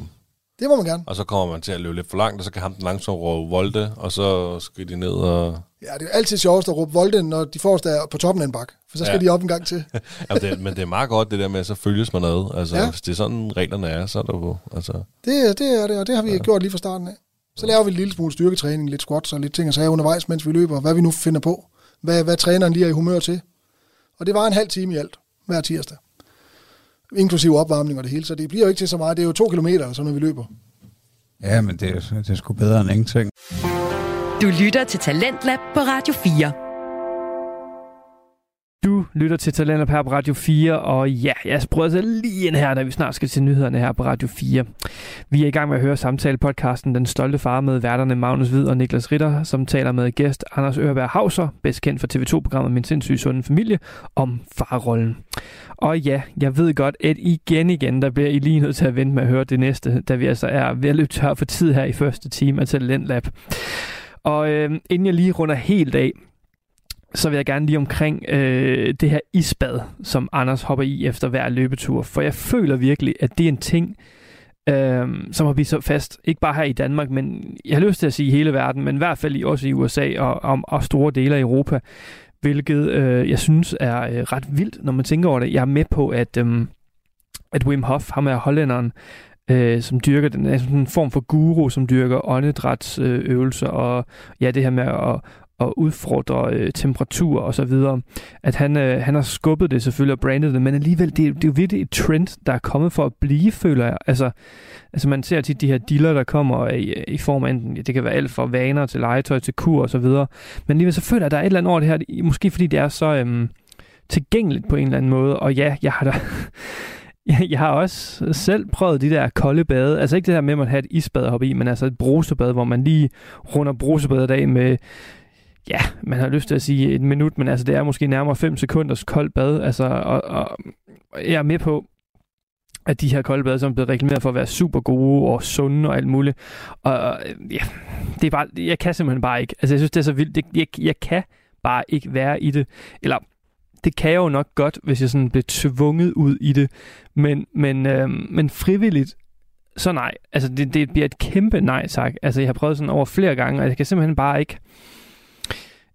Det må man gerne. Og så kommer man til at løbe lidt for langt, og så kan ham den langsomme råbe volte, og så skal de ned og... Ja, det er altid sjovest at råbe volte, når de forreste er på toppen af en bak. For så skal Ja. ja. de op en gang til. <laughs> Jamen, det, men det er meget godt, det der med, at så følges man ad. Altså, ja. Ja. hvis det er sådan, reglerne er, så er der jo... Altså, Det, det er det, og det har vi ja. gjort lige fra starten af. Så laver vi en lille smule styrketræning, lidt squats og lidt ting og sager undervejs, mens vi løber, hvad vi nu finder på. Hvad, hvad træneren lige er i humør til. Og det var en halv time i alt, hver tirsdag. Inklusive opvarmning og det hele, så det bliver jo ikke til så meget. Det er jo to kilometer, så når vi løber. Ja, men det, er- det er sgu bedre end ingenting. Du lytter til Talentlab på Radio 4. Du lytter til Talenter her på Radio 4, og ja, jeg prøver altså lige ind her, da vi snart skal til nyhederne her på Radio 4. Vi er i gang med at høre samtale-podcasten Den Stolte Far med værterne Magnus Hvid og Niklas Ritter, som taler med gæst Anders Ørberg Hauser, bedst kendt for TV2-programmet Min sindssyge sunde familie, om farrollen. Og ja, jeg ved godt, at igen igen, der bliver I lige nødt til at vente med at høre det næste, da vi altså er ved at løbe tør for tid her i første time af Talentlab. Og øh, inden jeg lige runder helt af, så vil jeg gerne lige omkring øh, det her isbad, som Anders hopper i efter hver løbetur. For jeg føler virkelig, at det er en ting, øh, som har blivet så fast. Ikke bare her i Danmark, men jeg har lyst til at sige hele verden, men i hvert fald også i USA og, og, og store dele af Europa. Hvilket øh, jeg synes er øh, ret vildt, når man tænker over det. Jeg er med på, at, øh, at Wim Hof, ham er hollænderen, øh, som dyrker den altså en form for guru, som dyrker åndedrætsøvelser og ja, det her med at, at udfordre øh, temperatur og så videre. At han, øh, han har skubbet det selvfølgelig og brandet det, men alligevel, det, det er jo virkelig et trend, der er kommet for at blive, føler jeg. Altså, altså man ser tit de her dealer, der kommer i, i form af enten, det kan være alt fra vaner til legetøj til kur og så videre. Men alligevel så føler jeg, at der er et eller andet over det her, måske fordi det er så øh, tilgængeligt på en eller anden måde. Og ja, jeg har da... <laughs> Jeg jeg har også selv prøvet de der kolde bade. Altså ikke det her med, at man har et isbad at hoppe i, men altså et brusebad, hvor man lige runder brusebadet af med ja, man har lyst til at sige et minut, men altså det er måske nærmere 5 sekunders koldt bad, altså, og, og jeg er med på, at de her kolde bade, som er blevet reklameret for at være super gode og sunde og alt muligt. Og ja, det er bare, jeg kan simpelthen bare ikke. Altså, jeg synes, det er så vildt. Det, jeg, jeg kan bare ikke være i det. Eller, det kan jeg jo nok godt, hvis jeg sådan bliver tvunget ud i det. Men, men, øh, men frivilligt, så nej. Altså, det, det bliver et kæmpe nej tak. Altså, jeg har prøvet sådan over flere gange, og jeg kan simpelthen bare ikke...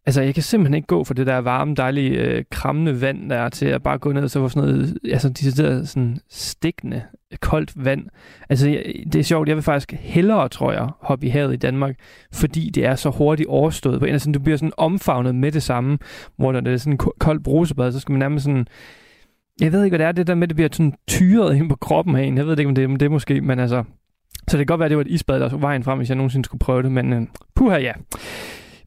Altså, jeg kan simpelthen ikke gå for det der varme, dejlige, øh, krammende vand, der er til at bare gå ned og så få sådan noget, altså, de der sådan stikkende, koldt vand. Altså, det er sjovt, jeg vil faktisk hellere, tror jeg, hoppe i havet i Danmark, fordi det er så hurtigt overstået. På en altså, du bliver sådan omfavnet med det samme, hvor når det er sådan en koldt brusebad, så skal man nærmest sådan, jeg ved ikke, hvad det er, det der med, at det bliver sådan tyret ind på kroppen af en. Jeg ved ikke, om det, men det er måske, men altså, så det kan godt være, at det var et isbad, der var vejen frem, hvis jeg nogensinde skulle prøve det, men uh, puha ja.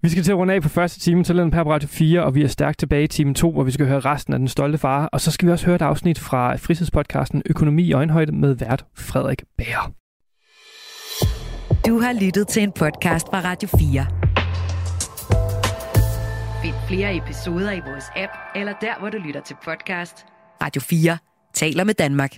Vi skal til at runde af på første time til den på Radio 4, og vi er stærkt tilbage i time 2, hvor vi skal høre resten af Den Stolte Far. Og så skal vi også høre et afsnit fra fritidspodcasten Økonomi i øjenhøjde med vært Frederik Bære. Du har lyttet til en podcast fra Radio 4. Find flere episoder i vores app, eller der, hvor du lytter til podcast. Radio 4 taler med Danmark.